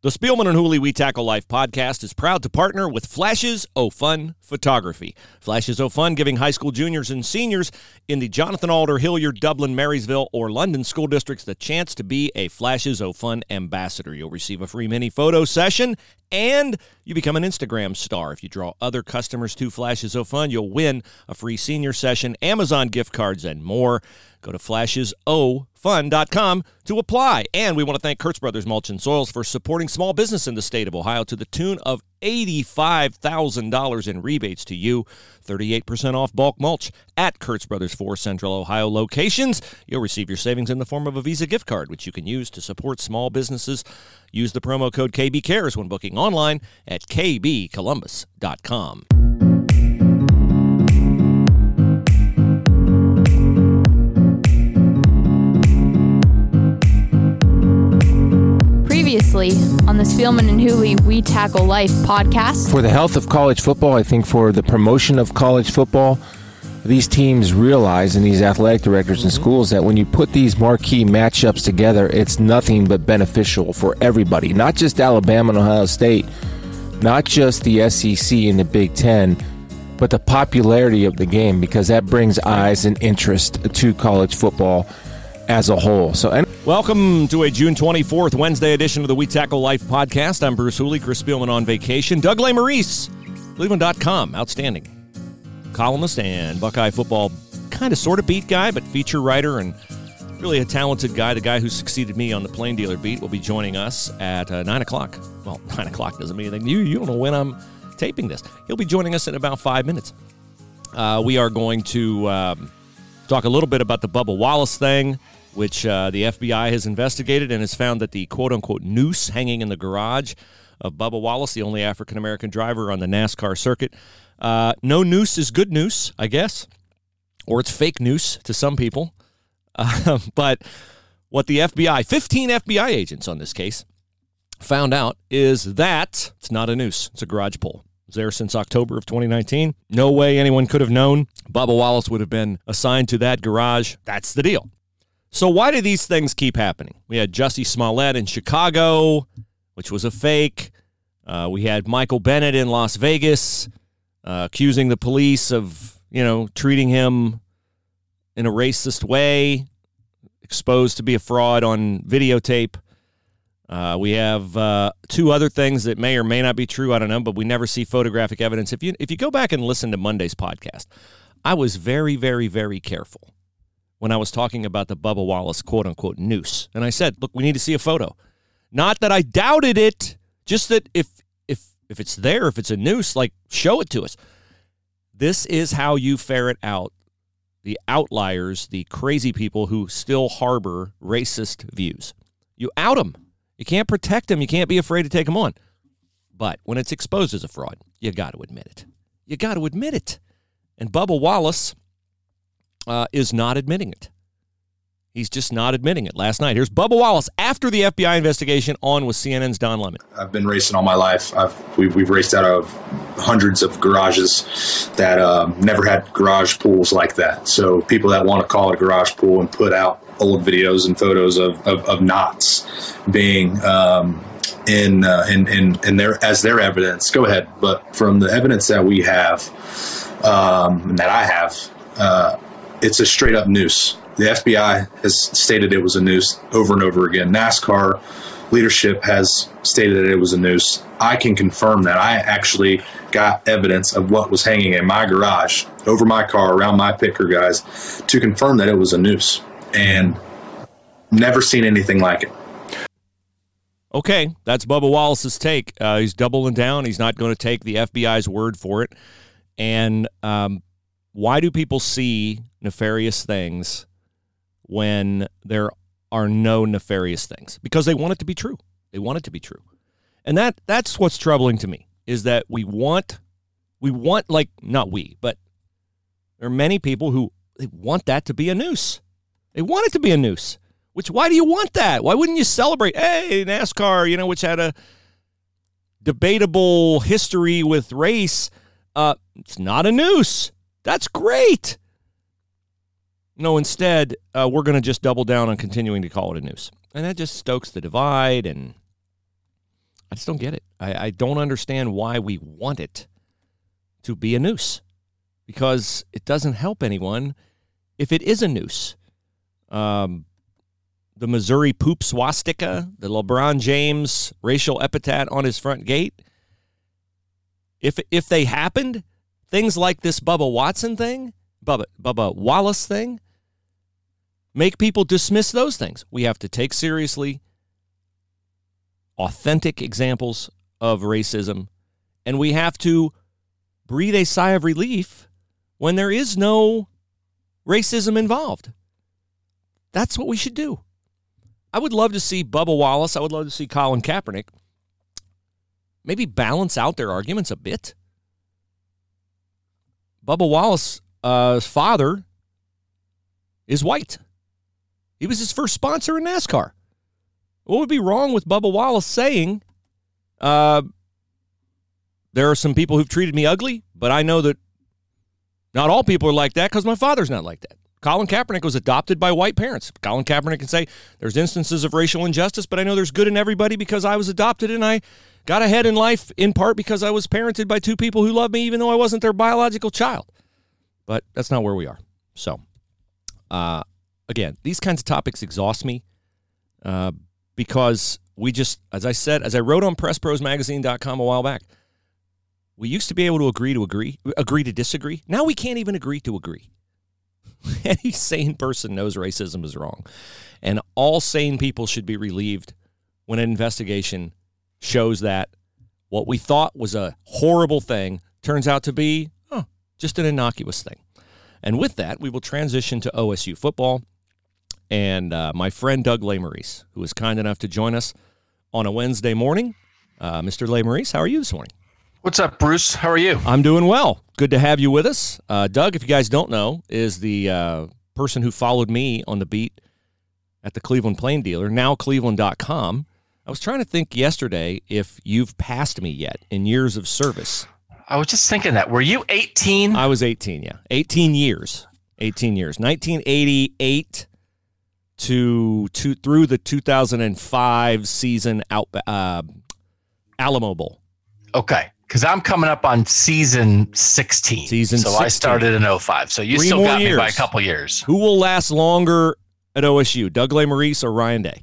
The Spielman and Hooley We Tackle Life podcast is proud to partner with Flashes O Fun Photography. Flashes O Fun giving high school juniors and seniors in the Jonathan Alder, Hilliard, Dublin, Marysville, or London school districts the chance to be a Flashes O Fun ambassador. You'll receive a free mini photo session and you become an Instagram star. If you draw other customers to Flashes O Fun, you'll win a free senior session, Amazon gift cards, and more. Go to flashesofun.com to apply. And we want to thank Kurtz Brothers Mulch and Soils for supporting small business in the state of Ohio to the tune of $85,000 in rebates to you. 38% off bulk mulch at Kurtz Brothers 4 Central Ohio locations. You'll receive your savings in the form of a Visa gift card, which you can use to support small businesses. Use the promo code KBCARES when booking online at kbcolumbus.com. on the Spielman and Hooley We Tackle Life podcast. For the health of college football, I think for the promotion of college football, these teams realize, and these athletic directors and schools, that when you put these marquee matchups together, it's nothing but beneficial for everybody, not just Alabama and Ohio State, not just the SEC and the Big Ten, but the popularity of the game because that brings eyes and interest to college football as a whole. So, and- Welcome to a June 24th, Wednesday edition of the We Tackle Life podcast. I'm Bruce Hooley, Chris Spielman on vacation. Doug Lesmerises, Cleveland.com, outstanding columnist and Buckeye football kind of sort of beat guy, but feature writer and really a talented guy. The guy who succeeded me on the Plain Dealer beat will be joining us at uh, 9 o'clock. Well, 9 o'clock doesn't mean anything. You, you don't know when I'm taping this. He'll be joining us in about five minutes. Uh, we are going to um, talk a little bit about the Bubba Wallace thing which uh, the FBI has investigated and has found that the quote unquote noose hanging in the garage of Bubba Wallace, the only African American driver on the NASCAR circuit, uh, no noose is good news, I guess, or it's fake noose to some people. Uh, but what the FBI, 15 FBI agents on this case, found out is that it's not a noose, it's a garage pole. There since October of 2019. No way anyone could have known Bubba Wallace would have been assigned to that garage. That's the deal. So why do these things keep happening? We had Jussie Smollett in Chicago, which was a fake. Uh, we had Michael Bennett in Las Vegas uh, accusing the police of, you know, treating him in a racist way, exposed to be a fraud on videotape. Uh, we have uh, two other things that may or may not be true. I don't know, but we never see photographic evidence. If you if you go back and listen to Monday's podcast, I was very, very, very careful when I was talking about the Bubba Wallace quote unquote noose. And I said, look, we need to see a photo. Not that I doubted it, just that if if if it's there, if it's a noose, like show it to us. This is how you ferret out the outliers, the crazy people who still harbor racist views. You out them. You can't protect them. You can't be afraid to take them on. But when it's exposed as a fraud, you got to admit it. You got to admit it. And Bubba Wallace uh, is not admitting it. He's just not admitting it. Last night, here's Bubba Wallace after the FBI investigation on with CNN's Don Lemon. I've been racing all my life. I've, we've, we've raced out of hundreds of garages that uh, never had garage pools like that. So people that want to call it a garage pool and put out old videos and photos of, of, of knots being um, in, uh, in, in, in their, as their evidence, go ahead. But from the evidence that we have, um, that I have, uh, it's a straight up noose. The FBI has stated it was a noose over and over again. NASCAR leadership has stated that it was a noose. I can confirm that. I actually got evidence of what was hanging in my garage, over my car, around my picker guys, to confirm that it was a noose. And never seen anything like it. Okay, that's Bubba Wallace's take. Uh, he's doubling down. He's not going to take the FBI's word for it. And um, why do people see nefarious things when there are no nefarious things? Because they want it to be true. They want it to be true. And that that's what's troubling to me is that we want we want like not we, but there are many people who they want that to be a noose. They want it to be a noose. Which why do you want that? Why wouldn't you celebrate? Hey, NASCAR, you know, which had a debatable history with race. Uh, it's not a noose. That's great. No, instead, uh, we're going to just double down on continuing to call it a noose. And that just stokes the divide. And I just don't get it. I, I don't understand why we want it to be a noose because it doesn't help anyone if it is a noose. Um, the Missouri poop swastika, the LeBron James racial epithet on his front gate. If if they happened, things like this Bubba Watson thing, Bubba Bubba Wallace thing, make people dismiss those things. We have to take seriously authentic examples of racism, and we have to breathe a sigh of relief when there is no racism involved. That's what we should do. I would love to see Bubba Wallace. I would love to see Colin Kaepernick maybe balance out their arguments a bit. Bubba Wallace's uh, father is white. He was his first sponsor in NASCAR. What would be wrong with Bubba Wallace saying, uh, there are some people who've treated me ugly, but I know that not all people are like that because my father's not like that. Colin Kaepernick was adopted by white parents. Colin Kaepernick can say there's instances of racial injustice, but I know there's good in everybody because I was adopted and I got ahead in life in part because I was parented by two people who loved me even though I wasn't their biological child. But that's not where we are. So, uh, again, these kinds of topics exhaust me uh, because we just, as I said, as I wrote on PressProsMagazine.com a while back, we used to be able to agree to agree, agree to disagree. Now we can't even agree to agree. Any sane person knows racism is wrong. And all sane people should be relieved when an investigation shows that what we thought was a horrible thing turns out to be oh, just an innocuous thing. And with that, we will transition to OSU football. And uh, my friend Doug Lesmerises, who was kind enough to join us on a Wednesday morning. Uh, Mr. Lesmerises, how are you this morning? What's up, Bruce? How are you? I'm doing well. Good to have you with us. Uh, Doug, if you guys don't know, is the uh, person who followed me on the beat at the Cleveland Plain Dealer, now cleveland.com. I was trying to think yesterday if you've passed me yet in years of service. I was just thinking that. Were you 18? I was 18, yeah. 18 years. 18 years. 1988 to, to through the 2005 season out uh, Alamo Bowl. Okay because I'm coming up on season 16. Season so 16. I started in 05. So you Three still got years. me by a couple years. Who will last longer at OSU, Doug Lesmerises or Ryan Day?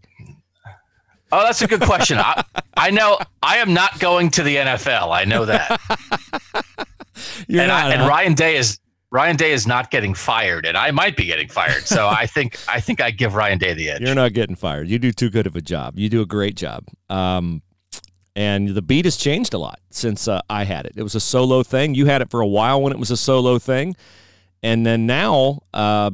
Oh, that's a good question. I, I know I am not going to the NFL. I know that. You're and, not, I, and? Ryan Day is Ryan Day is not getting fired, and I might be getting fired. So I think I think I give Ryan Day the edge. You're not getting fired. You do too good of a job. You do a great job. Um, and the beat has changed a lot since uh, I had it. It was a solo thing. You had it for a while when it was a solo thing, and then now uh,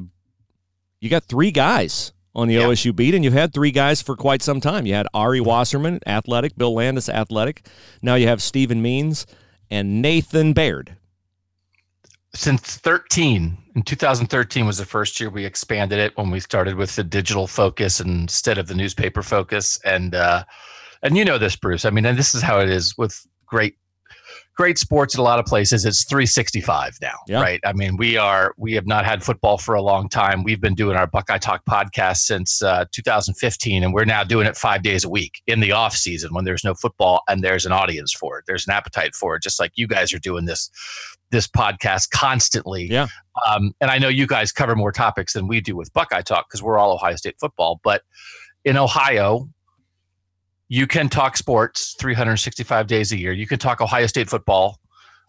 you got three guys on the Yeah. OSU beat, and you've had three guys for quite some time. You had Ari Wasserman, athletic, Bill Landis, athletic. Now you have Stephen Means and Nathan Baird. since 13 in 2013 was the first year we expanded it when we started with the digital focus instead of the newspaper focus and uh and you know this bruce i mean and this is how it is with great great sports in a lot of places. It's 365 now Yeah. right? I mean we are we have not had football for a long time. We've been doing our buckeye talk podcast since uh, 2015 and we're now doing it five days a week in the off season when there's no football and there's an audience for it. There's an appetite for it just like you guys are doing this this podcast constantly. Yeah. um, and i know you guys cover more topics than we do with buckeye talk because we're all ohio state football but in ohio you can talk sports 365 days a year. You can talk Ohio State football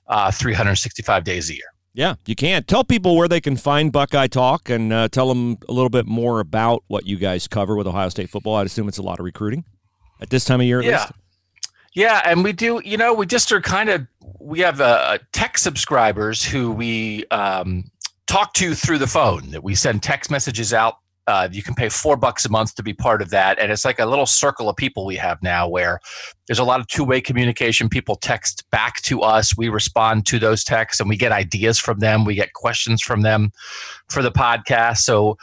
uh, 365 days a year. Yeah, you can. Tell people where they can find Buckeye Talk and uh, tell them a little bit more about what you guys cover with Ohio State football. I'd assume it's a lot of recruiting at this time of year at Yeah. least. Yeah, and we do. You know, we just are kind of. We have uh, tech subscribers who we um, talk to through the phone. That we send text messages out. Uh, you can pay four bucks a month to be part of that, and it's like a little circle of people we have now, where there's a lot of two-way communication. People text back to us. We respond to those texts, and we get ideas from them. We get questions from them for the podcast. So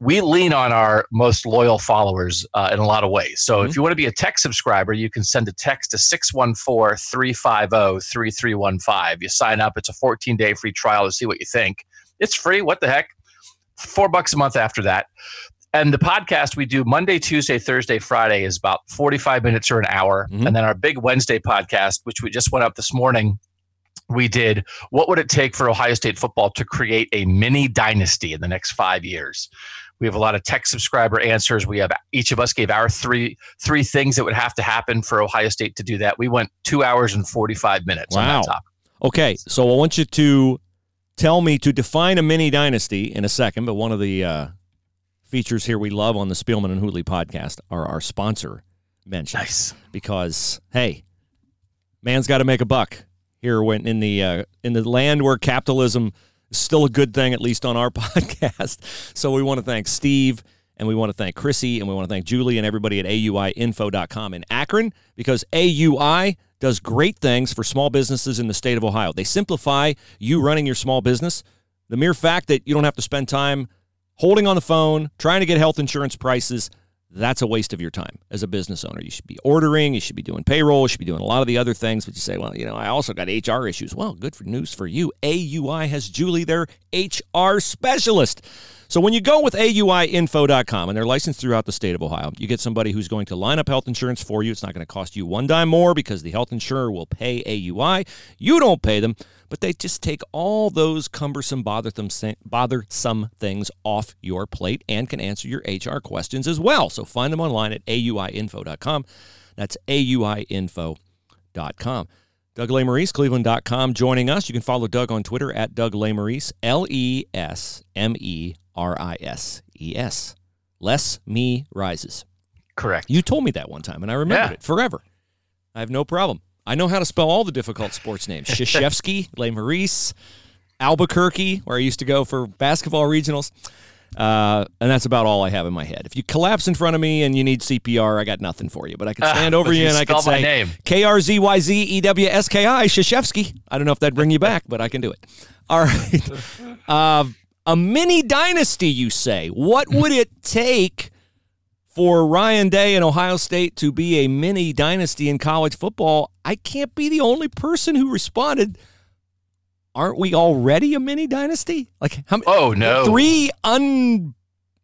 we lean on our most loyal followers uh, in a lot of ways. So if you want to be a tech subscriber, you can send a text to 614 350 3315. You sign up, it's a 14 day free trial to see what you think. It's free. What the heck? Four bucks a month after that. and the podcast we do Monday, Tuesday, Thursday, Friday is about 45 minutes or an hour. Mhm. And then our big Wednesday podcast, which we just went up this morning, we did what would it take for Ohio State football to create a mini dynasty in the next five years? We have a lot of tech subscriber answers. We have each of us gave our three three things that would have to happen for Ohio State to do that. We went two hours and 45 minutes on Wow. that topic. Okay, so I want you to tell me to define a mini dynasty in a second, but one of the uh, features here we love on the Spielman and Hooley podcast are our sponsor mentions. Nice. Because hey, man's got to make a buck here when in the uh, in the land where capitalism is still a good thing, at least on our podcast. So we want to thank Steve. And we want to thank Chrissy and we want to thank Julie and everybody at AUIinfo.com in Akron because AUI does great things for small businesses in the state of Ohio. They simplify you running your small business. The mere fact that you don't have to spend time holding on the phone, trying to get health insurance prices, that's a waste of your time as a business owner. You should be ordering, you should be doing payroll, you should be doing a lot of the other things. But you say, well, you know, I also got HR issues. Well, good for news for you. AUI has Julie, their HR specialist. So when you go with AUIinfo.com and they're licensed throughout the state of Ohio, you get somebody who's going to line up health insurance for you. It's not going to cost you one dime more because the health insurer will pay AUI. You don't pay them, but they just take all those cumbersome, bothersome, things off your plate and can answer your HR questions as well. So find them online at AUIinfo.com. That's AUIinfo.com. Doug Lesmerises, Cleveland.com, joining us. You can follow Doug on Twitter at Doug Lesmerises, L E S M E R I S E S. Less me rises. Correct. You told me that one time, and I remembered Yeah. it forever. I have no problem. I know how to spell all the difficult sports names: Krzyzewski, Le Maurice, Albuquerque, where I used to go for basketball regionals. Uh, and that's about all I have in my head. If you collapse in front of me and you need CPR, I got nothing for you. But I can Ah, stand over you you and I can say name. K R Z Y Z E W S K I Krzyzewski. I don't know if that'd bring you back, but I can do it. All right. Uh, a mini dynasty, you say? What would it take for Ryan Day and Ohio State to be a mini dynasty in college football? I can't be the only person who responded. Aren't we already a mini dynasty? Like how many? Oh, no. Three un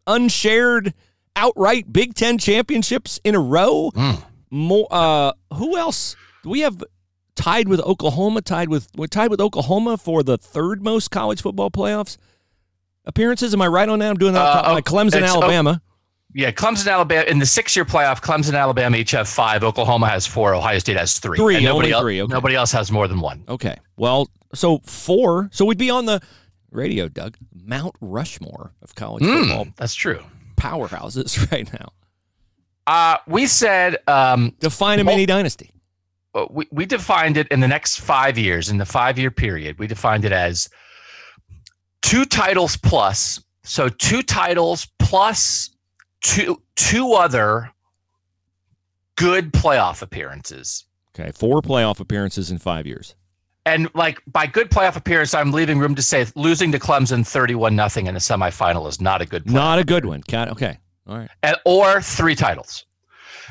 unshared outright Big Ten championships in a row. Mm. More. Uh, who else? Do we have tied with Oklahoma? Tied with we're tied with Oklahoma for the third most college football playoffs appearances. Am I right on that? I'm doing that. Uh, like Clemson, it's- oh, Alabama. Yeah, Clemson, Alabama. In the six-year playoff, Clemson, Alabama each have five. Oklahoma has four. Ohio State has three. Three, And nobody only three, okay. Nobody else has more than one. Okay. Well, so four. So we'd be on the radio, Doug. Mount Rushmore of college football Mm, that's true. powerhouses right now. Uh, we said um, Define a Well- mini dynasty. we, we defined it in the next five years, in the five-year period, we defined it as two titles plus. So two titles plus two two other good playoff appearances. Okay, four playoff appearances in five years. And like by good playoff appearance, I'm leaving room to say losing to Clemson 31 nothing in a semifinal is not a good Not a good one. Cat. Okay. All right. and, or three titles.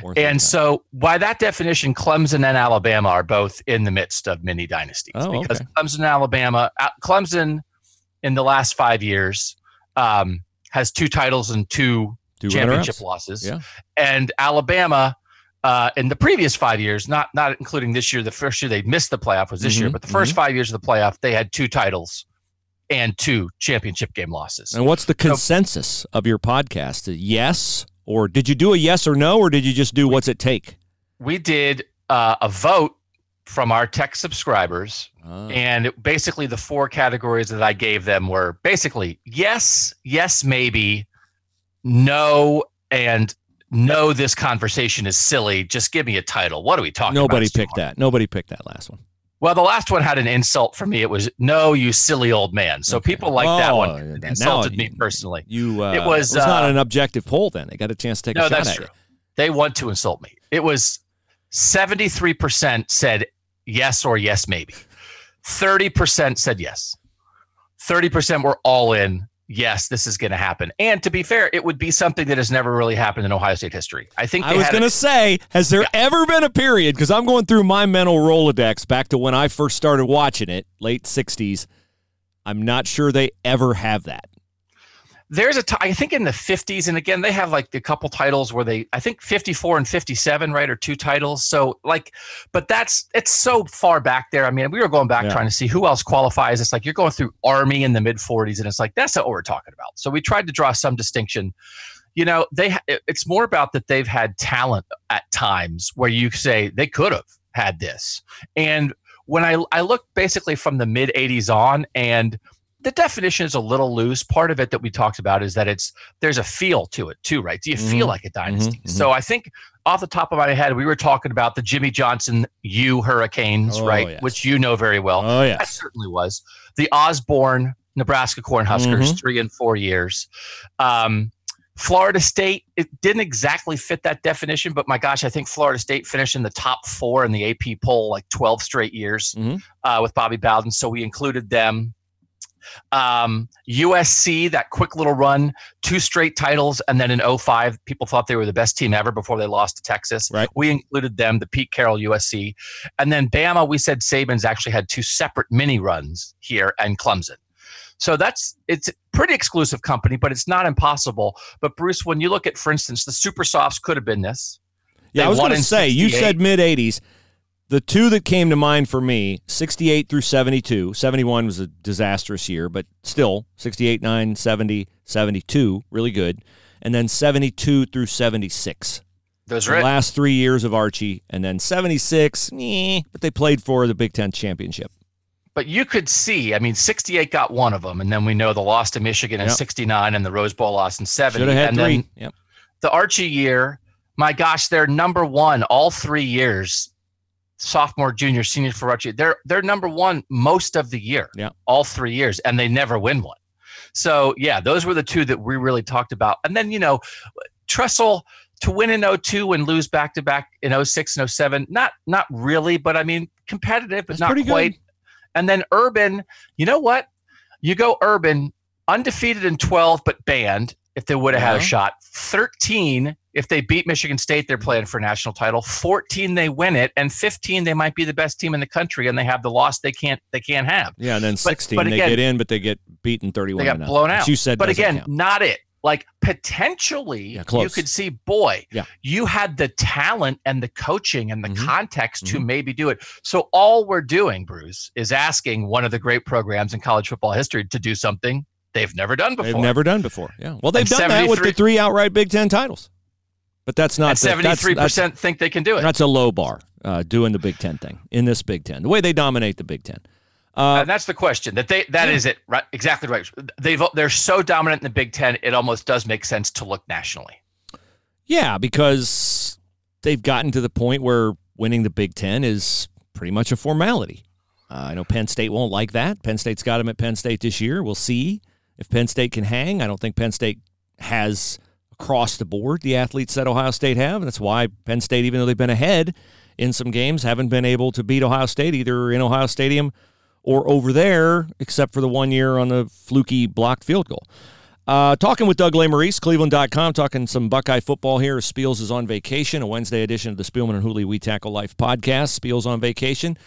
Three, And so, by that definition, Clemson and Alabama are both in the midst of mini dynasties Oh, because okay. Clemson and Alabama, uh, Clemson in the last five years um, has two titles and two Two championship losses, Yeah. and Alabama. Uh, in the previous five years, not not including this year, the first year they missed the playoff was this year, Mhm, but the 1st five years of the playoff, they had two titles and two championship game losses. And what's the consensus of your podcast? Yes, or did you do a yes or no, or did you just do what's it take? we did uh, a vote from our tech subscribers Ah. and basically the four categories that i gave them were basically yes yes maybe no and no this conversation is silly just give me a title what are we talking about Nobody picked that. Nobody picked that last one. well the last one had an insult for me it was no you silly old man so Okay. people like that one It now insulted you- me personally You. Uh, It was, not uh, an objective poll. Then they got a chance to take a no shot that's at true you. they want to insult me it was 73% said yes or yes maybe 30% said yes 30% were all in yes this is going to happen and to be fair it would be something that has never really happened in ohio state history i think I was going to say, has there ever been a period? Because I'm going through my mental Rolodex back to when I first started watching it, late '60s. I'm not sure they ever have that. There's a t- I think in the 50s and again they have like a couple titles where they I think 54 and 57 right or two titles. So like but that's it's so far back there. I mean we were going back Yeah. trying to see who else qualifies. It's like you're going through army in the mid 40s and it's like that's not what we're talking about. So we tried to draw some distinction. You know they it's more about that they've had talent at times where you say they could have had this. And when I I look basically from the mid 80s on and the definition is a little loose. Part of it that we talked about is that it's there's a feel to it too, right? Do you feel Mhm. like a dynasty? mhm. So I think off the top of my head, we were talking about the Jimmy Johnson U Hurricanes, Oh, right? yes. Which you know very well. Oh That yes. certainly was the Osborne Nebraska Cornhuskers, Mhm. three and four years. Um, Florida State, it didn't exactly fit that definition, but my gosh, I think Florida State finished in the top four in the AP poll like 12 straight years Mhm. uh, with Bobby Bowden. So we included them. Um, USC, that quick little run, two straight titles, and then in 05, people thought they were the best team ever before they lost to Texas. Right. We included them, the Pete Carroll USC. And then Bama, we said Saban's actually had two separate mini runs here and Clemson. So that's it's a pretty exclusive company, but it's not impossible. But Bruce, when you look at, for instance, the Super Sophs could have been this. Yeah, They I was going to say, you said mid 80s. The two that came to mind for me 68 through 72. 71 was a disastrous year, but still 68, 9, 70, 72, really good. And then 72 through 76. Those The it. last three years of Archie. And then 76, eh, but they played for the Big Ten championship. But you could see, I mean, 68 got one of them, and then we know the loss to Michigan in Yep. 69 and the Rose Bowl loss in 70. Should have had and three. then Yep. the Archie year, my gosh, they're number one all three years. Sophomore, junior, senior for Archie. They're they're number one most of the year. Yeah. All three years, and they never win one. So yeah, those were the two that we really talked about. And then, you know, Tressel to win in 02 and lose back to back in 06 and 07, not not really, but I mean competitive, but That's not pretty good. quite. And then Urban, you know what? You go Urban, undefeated in 12, but banned if they would have had a shot. 13, if they beat Michigan State, they're playing for national title. 14, they win it, and 15, they might be the best team in the country, and they have the loss they can't they can't have. Yeah, and then 16, but they again- get in, but they get beaten 31 They got to blown out. You said But again, count. not it. Like potentially, Yeah, you could see, boy, Yeah. you had the talent and the coaching and the Mhm. context to Mhm. maybe do it. So all we're doing, Bruce, is asking one of the great programs in college football history to do something they've never done before. They've never done before. Yeah. Well, they've And done that with the three outright Big Ten titles. But that's not and the- that's- seventy-three percent think they can do it. That's a low bar uh, doing the Big Ten thing in this Big Ten. The way they dominate the Big Ten. Uh, and that's the question. That they that Yeah. is it. Right, exactly right. They've they're so dominant in the Big Ten, it almost does make sense to look nationally. yeah, because they've gotten to the point where winning the Big Ten is pretty much a formality. Uh, I know Penn State won't like that. Penn State's got them at Penn State this year. We'll see if Penn State can hang. I don't think Penn State has across the board the athletes that Ohio State have. And that's why Penn State, even though they've been ahead in some games, haven't been able to beat Ohio State either in Ohio Stadium or over there, except for the one year on the fluky blocked field goal. Uh, talking with Doug Maurice, Cleveland.com, talking some Buckeye football here. Spiels is on vacation, a Wednesday edition of the Spielman and Hooley We Tackle Life podcast. Spiels on vacation,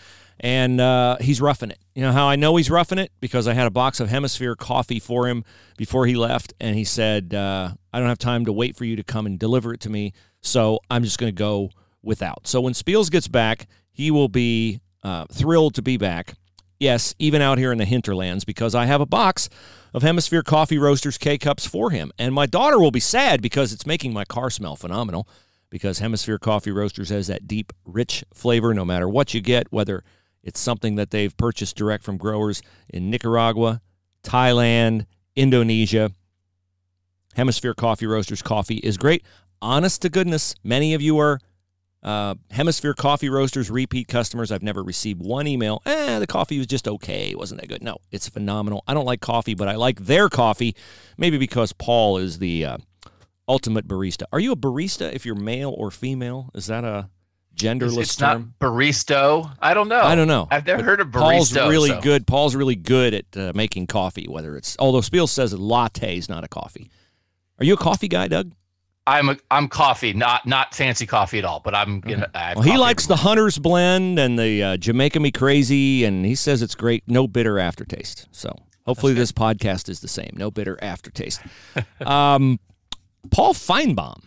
and uh, he's roughing it. You know how I know he's roughing it? Because I had a box of Hemisphere coffee for him before he left, and he said, uh, I don't have time to wait for you to come and deliver it to me, so I'm just going to go without. So when Spiels gets back, he will be uh, thrilled to be back. Yes, even out here in the hinterlands, because I have a box of Hemisphere Coffee Roasters K cups for him. And my daughter will be sad because it's making my car smell phenomenal. Because Hemisphere Coffee Roasters has that deep, rich flavor no matter what you get, whether it's something that they've purchased direct from growers in Nicaragua, Thailand, Indonesia. Hemisphere Coffee Roasters coffee is great. Honest to goodness, many of you are uh, Hemisphere Coffee Roasters repeat customers. I've never received one email. Eh, the coffee was just okay. It wasn't that good. No, it's phenomenal. I don't like coffee, but I like their coffee. Maybe because Paul is the uh, ultimate barista. Are you a barista if you're male or female? Is that a genderless It's, it's not term? baristo. I don't know. I don't know. I've never But heard of barista. Paul's really so- good. Paul's really good at uh, making coffee. Whether it's although Spiel says a latte is not a coffee. Are you a coffee guy, Doug? I'm a, I'm coffee, not not fancy coffee at all. But I'm gonna. I Well, he likes the. Hunter's blend and the uh, Jamaica Me Crazy, and he says it's great, no bitter aftertaste. So Hopefully, this podcast is the same. No bitter aftertaste. um, Paul Finebaum,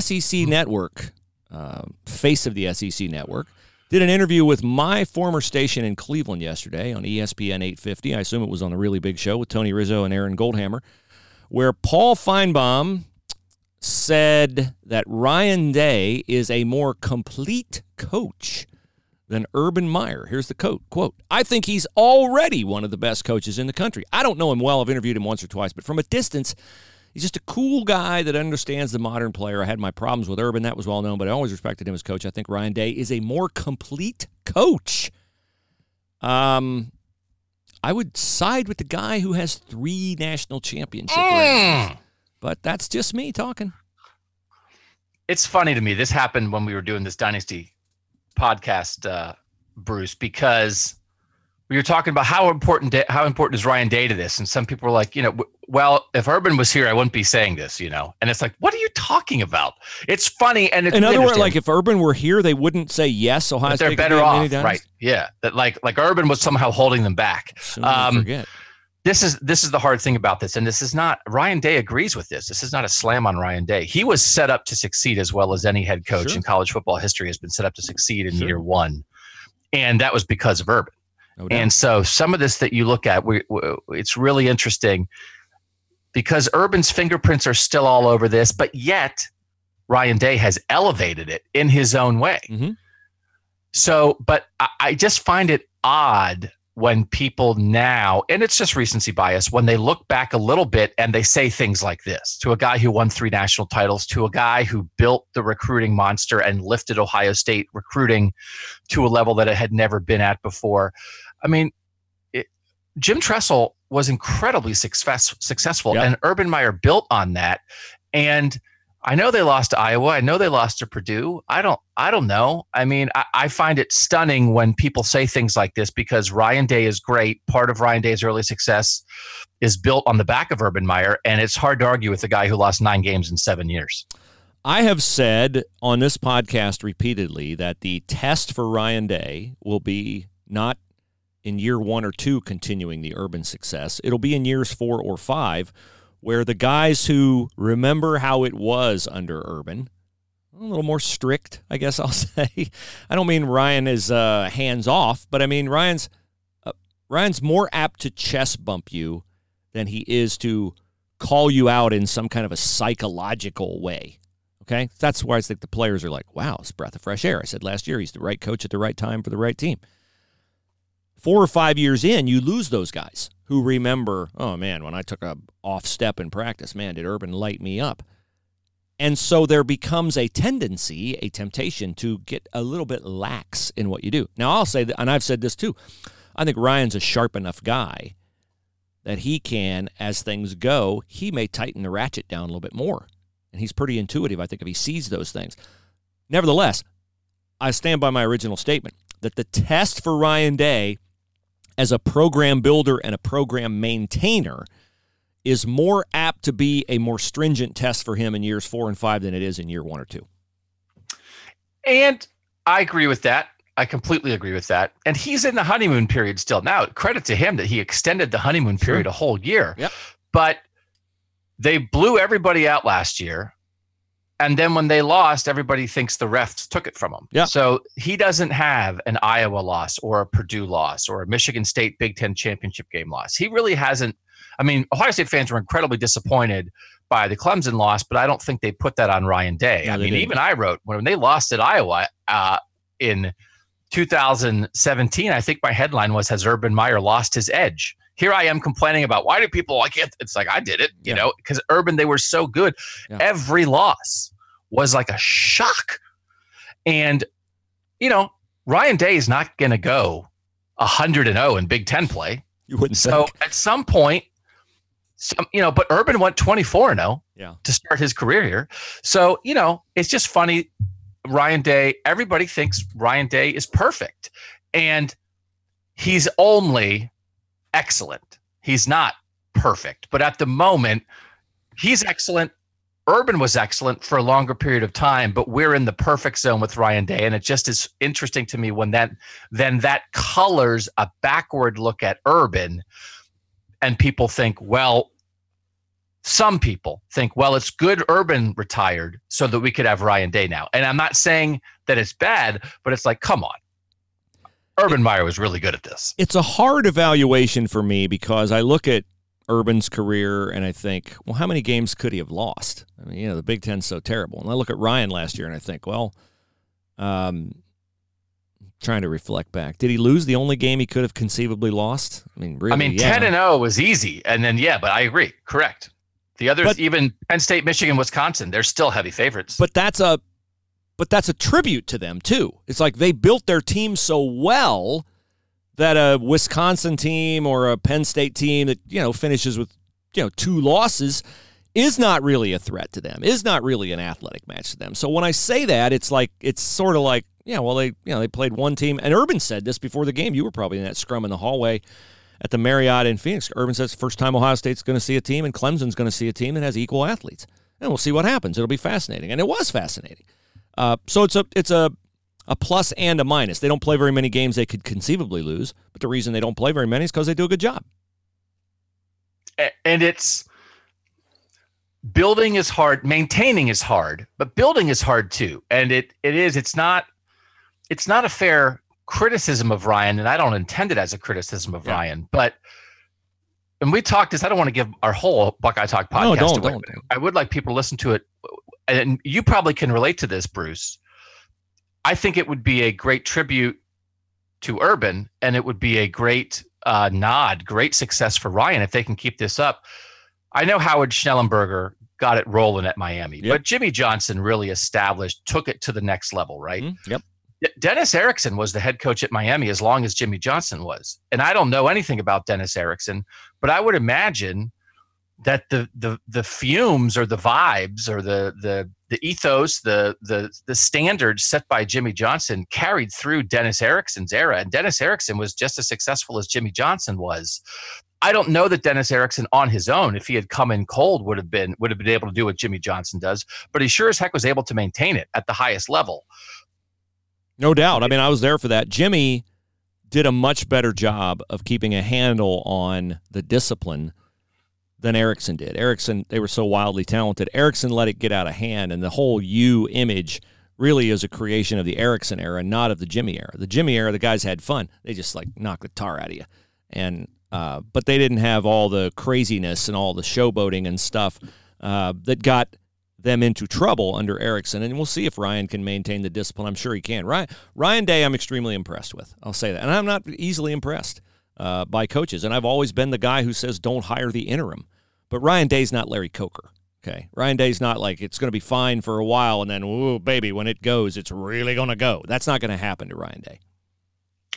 SEC Network, uh, face of the SEC Network, did an interview with my former station in Cleveland yesterday on ESPN 850. I assume it was on the really big show with Tony Rizzo and Aaron Goldhammer, where Paul Finebaum said that Ryan Day is a more complete coach than Urban Meyer. Here's the quote, quote, I think he's already one of the best coaches in the country. I don't know him well. I've interviewed him once or twice, but from a distance, he's just a cool guy that understands the modern player. I had my problems with Urban. That was well known, but I always respected him as coach. I think Ryan Day is a more complete coach. Um, I would side with the guy who has three national championship Mm. rings, but that's just me talking. It's funny to me. This happened when we were doing this Dynasty podcast, uh, Bruce, because we were talking about how important how important is Ryan Day to this, and some people were like, you know, well, if Urban was here, I wouldn't be saying this, you know. And it's like, what are you talking about? It's funny, and it's In other words, like if Urban were here, they wouldn't say yes. Ohio but State they're better be a mini off, right? Yeah, that like like Urban was somehow holding them back. Um, forget. this is this is the hard thing about this and this is not Ryan Day agrees with this. This is not a slam on Ryan Day. He was set up to succeed as well as any head coach Sure. in college football history has been set up to succeed in Sure. year 1. And that was because of Urban. No. And so some of this that you look at we, we, it's really interesting because Urban's fingerprints are still all over this, but yet Ryan Day has elevated it in his own way. Mhm. So, but I, I just find it odd when people now, and it's just recency bias, when they look back a little bit and they say things like this to a guy who won three national titles, to a guy who built the recruiting monster and lifted Ohio State recruiting to a level that it had never been at before. I mean, it, Jim Tressel was incredibly success, successful, Yeah. and Urban Meyer built on that. And I know they lost to Iowa. I know they lost to Purdue. I don't. I don't know. I mean, I, I find it stunning when people say things like this because Ryan Day is great. Part of Ryan Day's early success is built on the back of Urban Meyer, and it's hard to argue with a guy who lost nine games in seven years. I have said on this podcast repeatedly that the test for Ryan Day will be not in year one or two continuing the urban success. It'll be in years four or five, where the guys who remember how it was under Urban, a little more strict, I guess I'll say. I don't mean Ryan is uh, hands off, but I mean Ryan's uh, Ryan's more apt to chest bump you than he is to call you out in some kind of a psychological way. Okay. That's why I think the players are like, wow, it's breath of fresh air. I said last year he's the right coach at the right time for the right team. Four or five years in, you lose those guys who remember, oh man, when I took a off step in practice, man, did Urban light me up? And so there becomes a tendency, a temptation to get a little bit lax in what you do. Now, I'll say that, and I've said this too. I think Ryan's a sharp enough guy that he can, as things go, he may tighten the ratchet down a little bit more. And he's pretty intuitive, I think, if he sees those things. Nevertheless, I stand by my original statement that the test for Ryan Day as a program builder and a program maintainer is more apt to be a more stringent test for him in years four and five than it is in year one or two. And I agree with that. I completely agree with that. And he's in the honeymoon period still. Now, credit to him that he extended the honeymoon Sure. period a whole year. Yep. But they blew everybody out last year. And then when they lost, everybody thinks the refs took it from them. Yeah. So he doesn't have an Iowa loss or a Purdue loss or a Michigan State Big Ten championship game loss. He really hasn't. I mean, Ohio State fans were incredibly disappointed by the Clemson loss, but I don't think they put that on Ryan Day. No, I mean, didn't. even I wrote when they lost at Iowa uh, in 2017, I think my headline was Has Urban Meyer lost his edge? Here I am complaining about why do people like it? It's like I did it, you Yeah. know, because Urban, they were so good. Yeah. Every loss was like a shock. And, you know, Ryan Day is not going to go 100 and 0 in Big Ten play. You wouldn't say. So think. at some point, some, you know, but Urban went 24 and 0 Yeah. to start his career here. So, you know, it's just funny. Ryan Day, everybody thinks Ryan Day is perfect. And he's only excellent. He's not perfect. But at the moment, he's excellent. Urban was excellent for a longer period of time, but we're in the perfect zone with Ryan Day. And it just is interesting to me when that then that colors a backward look at Urban and people think, well, some people think, well, it's good Urban retired so that we could have Ryan Day now. And I'm not saying that it's bad, but it's like, come on. Urban Meyer was really good at this. It's a hard evaluation for me because I look at Urban's career and I think, well, how many games could he have lost? I mean, you know, the Big Ten's so terrible. And I look at Ryan last year and I think, well, um, trying to reflect back. Did he lose the only game he could have conceivably lost? I mean, really, I mean, yeah. 10 and 0 was easy. And then, yeah, but I agree. Correct. The others, But- even Penn State, Michigan, Wisconsin, they're still heavy favorites. But that's a but that's a tribute to them too. It's like they built their team so well that a Wisconsin team or a Penn State team that, you know, finishes with, you know, two losses is not really a threat to them. Is not really an athletic match to them. So when I say that, it's like it's sort of like, yeah, well they, you know, they played one team and Urban said this before the game. You were probably in that scrum in the hallway at the Marriott in Phoenix. Urban says first time Ohio State's going to see a team and Clemson's going to see a team that has equal athletes. And we'll see what happens. It'll be fascinating. And it was fascinating. Uh, so it's a it's a a plus and a minus. They don't play very many games they could conceivably lose, but the reason they don't play very many is because they do a good job. And it's building is hard maintaining is hard but building is hard too and it it is it's not it's not a fair criticism of ryan and i don't intend it as a criticism of Yeah. ryan but and we talked this i don't want to give our whole buckeye talk podcast No, don't, away, don't. i would like people to listen to it and you probably can relate to this bruce i think it would be a great tribute to urban and it would be a great uh, nod great success for ryan if they can keep this up I know Howard Schnellenberger got it rolling at Miami, Yep. but Jimmy Johnson really established, took it to the next level, right? Mhm. Yep. Dennis Erickson was the head coach at Miami as long as Jimmy Johnson was. And I don't know anything about Dennis Erickson, but I would imagine that the the the fumes or the vibes or the the the ethos, the the the standards set by Jimmy Johnson carried through Dennis Erickson's era. And Dennis Erickson was just as successful as Jimmy Johnson was. I don't know that Dennis Erickson on his own, if he had come in cold, would have been would have been able to do what Jimmy Johnson does, but he sure as heck was able to maintain it at the highest level. No doubt. I mean, I was there for that. Jimmy did a much better job of keeping a handle on the discipline than Erickson did. Erickson, they were so wildly talented. Erickson let it get out of hand, and the whole U image really is a creation of the Erickson era, not of the Jimmy era. The Jimmy era, the guys had fun. They just like knock the tar out of you, and uh, but they didn't have all the craziness and all the showboating and stuff uh, that got them into trouble under Erickson. And we'll see if Ryan can maintain the discipline. I'm sure he can. Ryan, Ryan Day, I'm extremely impressed with. I'll say that. And I'm not easily impressed uh, by coaches. And I've always been the guy who says don't hire the interim. But Ryan Day's not Larry Coker. Okay. Ryan Day's not like it's going to be fine for a while and then, ooh, baby, when it goes, it's really going to go. That's not going to happen to Ryan Day.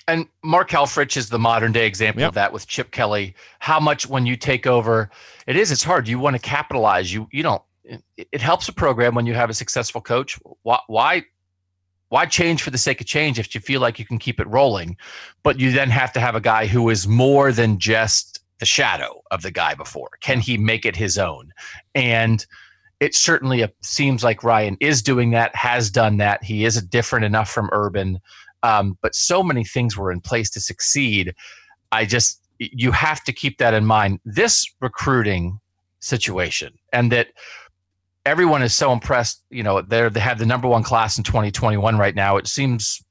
And Mark Helfrich is the modern day example Yep. of that with Chip Kelly. How much when you take over, it is, it's hard. You want to capitalize. You you don't it, it helps a program when you have a successful coach. Why why why change for the sake of change if you feel like you can keep it rolling? But you then have to have a guy who is more than just the shadow of the guy before. Can he make it his own? And it certainly seems like Ryan is doing that, has done that. He is different enough from Urban, um, but so many things were in place to succeed. I just you have to keep that in mind. This recruiting situation, and that everyone is so impressed. You know, they're they have the number one class in 2021 right now. It seems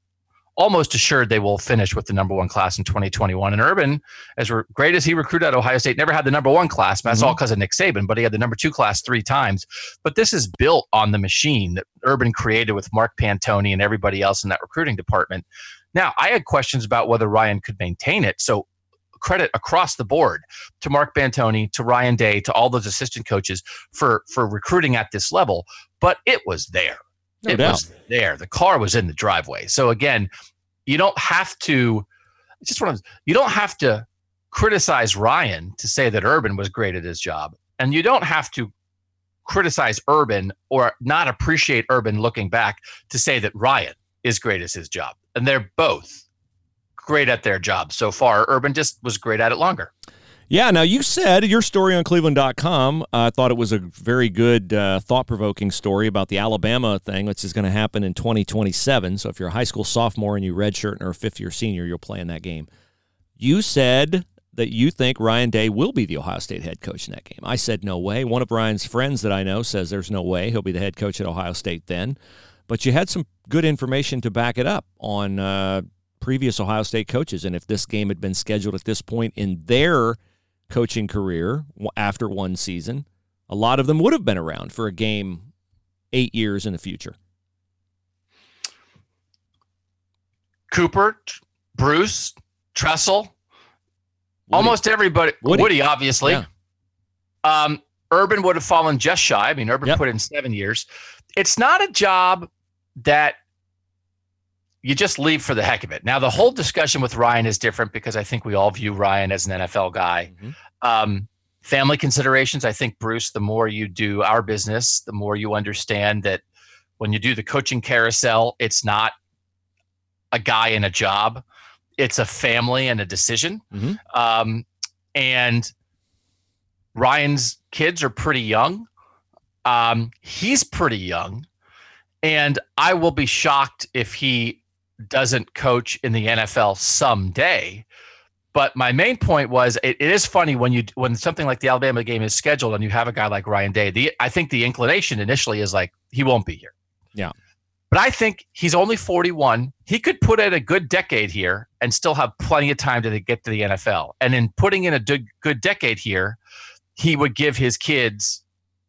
almost assured they will finish with the number one class in 2021. And Urban, as re- great as he recruited at Ohio State, never had the number one class. That's mm-hmm. all because of Nick Saban. But he had the number two class three times. But this is built on the machine that Urban created with Mark Pantoni and everybody else in that recruiting department. Now, I had questions about whether Ryan could maintain it. So credit across the board to Mark Pantoni, to Ryan Day, to all those assistant coaches for for recruiting at this level. But it was there. No it doubt. was there. The car was in the driveway. So again, you don't have to just one of you don't have to criticize Ryan to say that Urban was great at his job. And you don't have to criticize Urban or not appreciate Urban looking back to say that Ryan is great at his job. And they're both great at their job so far. Urban just was great at it longer. Yeah, now you said your story on Cleveland.com. I thought it was a very good, uh, thought provoking story about the Alabama thing, which is going to happen in 2027. So if you're a high school sophomore and you redshirt or a fifth year senior, you'll play in that game. You said that you think Ryan Day will be the Ohio State head coach in that game. I said no way. One of Ryan's friends that I know says there's no way he'll be the head coach at Ohio State then. But you had some good information to back it up on uh, previous Ohio State coaches, and if this game had been scheduled at this point in their coaching career after one season, a lot of them would have been around for a game eight years in the future. Cooper, Bruce, Tressel, Woody. almost everybody. Woody, Woody obviously. Yeah. Um, Urban would have fallen just shy. I mean, Urban yep. put in seven years. It's not a job that you just leave for the heck of it. Now, the whole discussion with Ryan is different because I think we all view Ryan as an NFL guy. Mm-hmm. Um, family considerations. I think, Bruce, the more you do our business, the more you understand that when you do the coaching carousel, it's not a guy in a job, it's a family and a decision. Mm-hmm. Um, and Ryan's kids are pretty young. Um, he's pretty young. And I will be shocked if he doesn't coach in the NFL someday. But my main point was it, it is funny when you when something like the Alabama game is scheduled and you have a guy like Ryan Day. The I think the inclination initially is like he won't be here. Yeah. But I think he's only 41. He could put in a good decade here and still have plenty of time to get to the NFL. And in putting in a good, good decade here, he would give his kids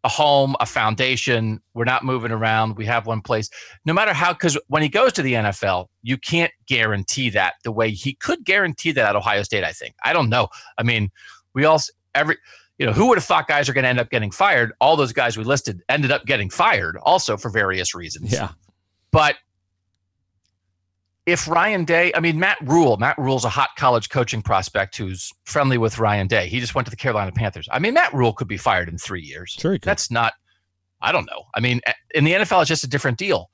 a home, a foundation. We're not moving around. We have one place. No matter how, because when he goes to the NFL, you can't guarantee that the way he could guarantee that at Ohio State. I think. I don't know. I mean, we all every. You know, who would have thought guys are going to end up getting fired? All those guys we listed ended up getting fired also for various reasons. Yeah. But if Ryan Day, I mean, Matt Rhule, Matt Rhule's a hot college coaching prospect who's friendly with Ryan Day. He just went to the Carolina Panthers. I mean, Matt Rhule could be fired in three years. Sure. That's not, I don't know. I mean, in the NFL, it's just a different deal.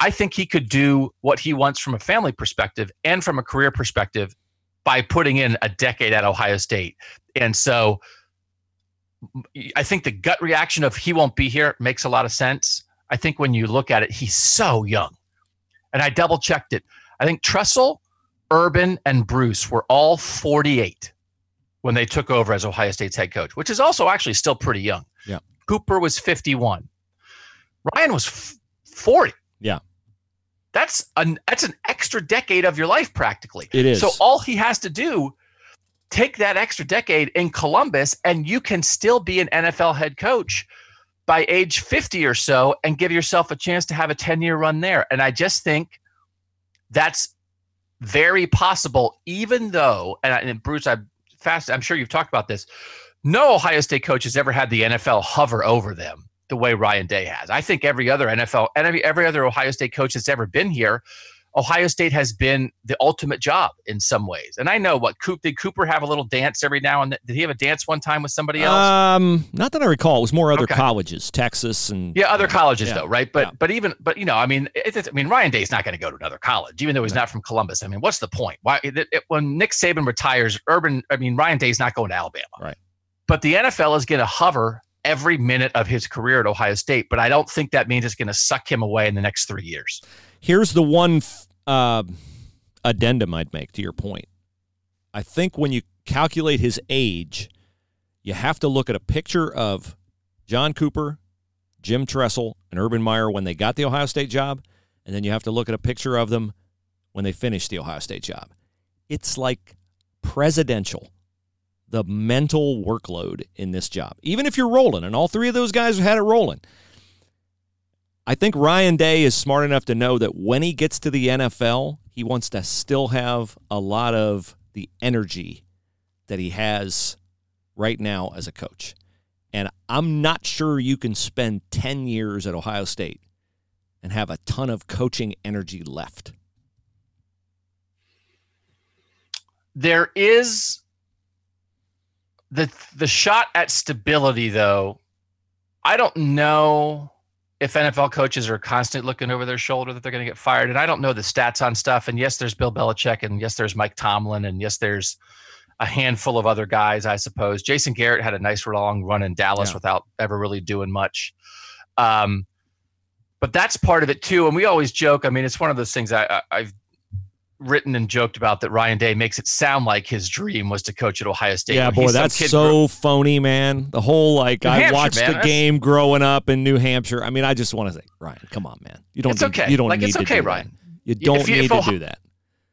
I think he could do what he wants from a family perspective and from a career perspective by putting in a decade at Ohio State. And so I think the gut reaction of he won't be here makes a lot of sense. I think when you look at it, he's so young. And I double checked it I think Tressel, Urban, and Bruce were all 48 when they took over as Ohio State's head coach, which is also actually still pretty young. Yeah. Cooper was 51. Ryan was f- 40. Yeah. That's an that's an extra decade of your life practically. It is. So all he has to do take that extra decade in Columbus and you can still be an NFL head coach by age 50 or so and give yourself a chance to have a 10 year run there. And I just think that's very possible, even though, and, and Bruce, I'm fast, I'm sure you've talked about this. No Ohio State coach has ever had the NFL hover over them the way Ryan Day has. I think every other NFL and every, every other Ohio State coach that's ever been here Ohio State has been the ultimate job in some ways. And I know what Coop did Cooper have a little dance every now and then? Did he have a dance one time with somebody else? Um, not that I recall. It was more other okay. colleges, Texas and yeah, other colleges yeah. though, right? But yeah. but even but you know, I mean, it, I mean, Ryan Day's not going to go to another college, even though he's right. not from Columbus. I mean, what's the point? Why it, it, when Nick Saban retires, Urban? I mean, Ryan Day's not going to Alabama, right? But the NFL is going to hover every minute of his career at Ohio State, but I don't think that means it's going to suck him away in the next three years. Here's the one uh, addendum I'd make to your point. I think when you calculate his age, you have to look at a picture of John Cooper, Jim Tressel, and Urban Meyer when they got the Ohio State job, and then you have to look at a picture of them when they finished the Ohio State job. It's like presidential, the mental workload in this job. Even if you're rolling, and all three of those guys had it rolling, I think Ryan Day is smart enough to know that when he gets to the NFL, he wants to still have a lot of the energy that he has right now as a coach. And I'm not sure you can spend 10 years at Ohio State and have a ton of coaching energy left. There is the the shot at stability though. I don't know if NFL coaches are constantly looking over their shoulder that they're going to get fired. And I don't know the stats on stuff. And yes, there's Bill Belichick, and yes, there's Mike Tomlin, and yes, there's a handful of other guys, I suppose. Jason Garrett had a nice long run in Dallas yeah. without ever really doing much. Um, but that's part of it too. And we always joke. I mean, it's one of those things I, I, I've written and joked about that Ryan Day makes it sound like his dream was to coach at Ohio State. Yeah, boy, that's so grew- phony, man. The whole like New I Hampshire, watched man, the that's- game growing up in New Hampshire. I mean, I just want to say, Ryan, come on, man. You don't. It's need, okay. You don't Like, need it's to okay, do Ryan. That. You If don't you- need to Ohio- do that.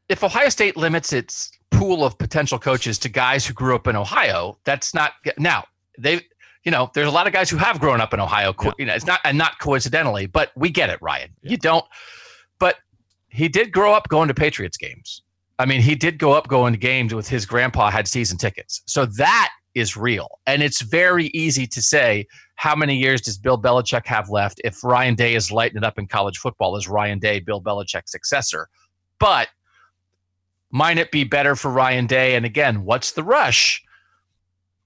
if Ohio State limits its pool of potential coaches to guys who grew up in Ohio, that's not now they. You know, there's a lot of guys who have grown up in Ohio. Yeah. You know, it's not and not coincidentally, but we get it, Ryan. Yeah. You don't. But he did grow up going to Patriots games. I mean, he did go up going to games with his grandpa had season tickets. So that is real. And it's very easy to say how many years does Bill Belichick have left if Ryan Day is lighting it up in college football as Ryan Day, Bill Belichick's successor. But might it be better for Ryan Day? And again, what's the rush?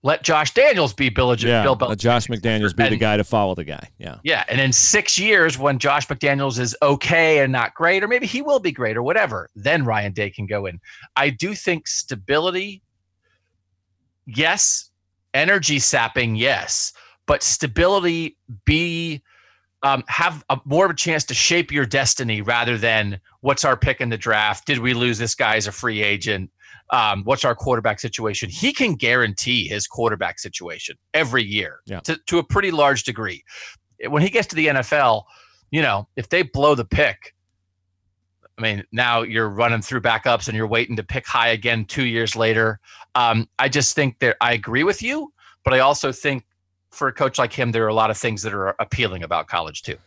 Let Josh Daniels be Bill, Yeah, Bill let Josh McDaniels be the guy to follow the guy. Yeah. Yeah, and in six years, when Josh McDaniels is okay and not great, or maybe he will be great or whatever, then Ryan Day can go in. I do think stability, yes. Energy sapping, yes. But stability, be um, have a, more of a chance to shape your destiny rather than what's our pick in the draft? Did we lose this guy as a free agent? Um, what's our quarterback situation? He can guarantee his quarterback situation every year Yeah. to, to a pretty large degree. When he gets to the NFL, you know, if they blow the pick, I mean, now you're running through backups and you're waiting to pick high again two years later. Um, I just think that I agree with you, but I also think for a coach like him, there are a lot of things that are appealing about college too.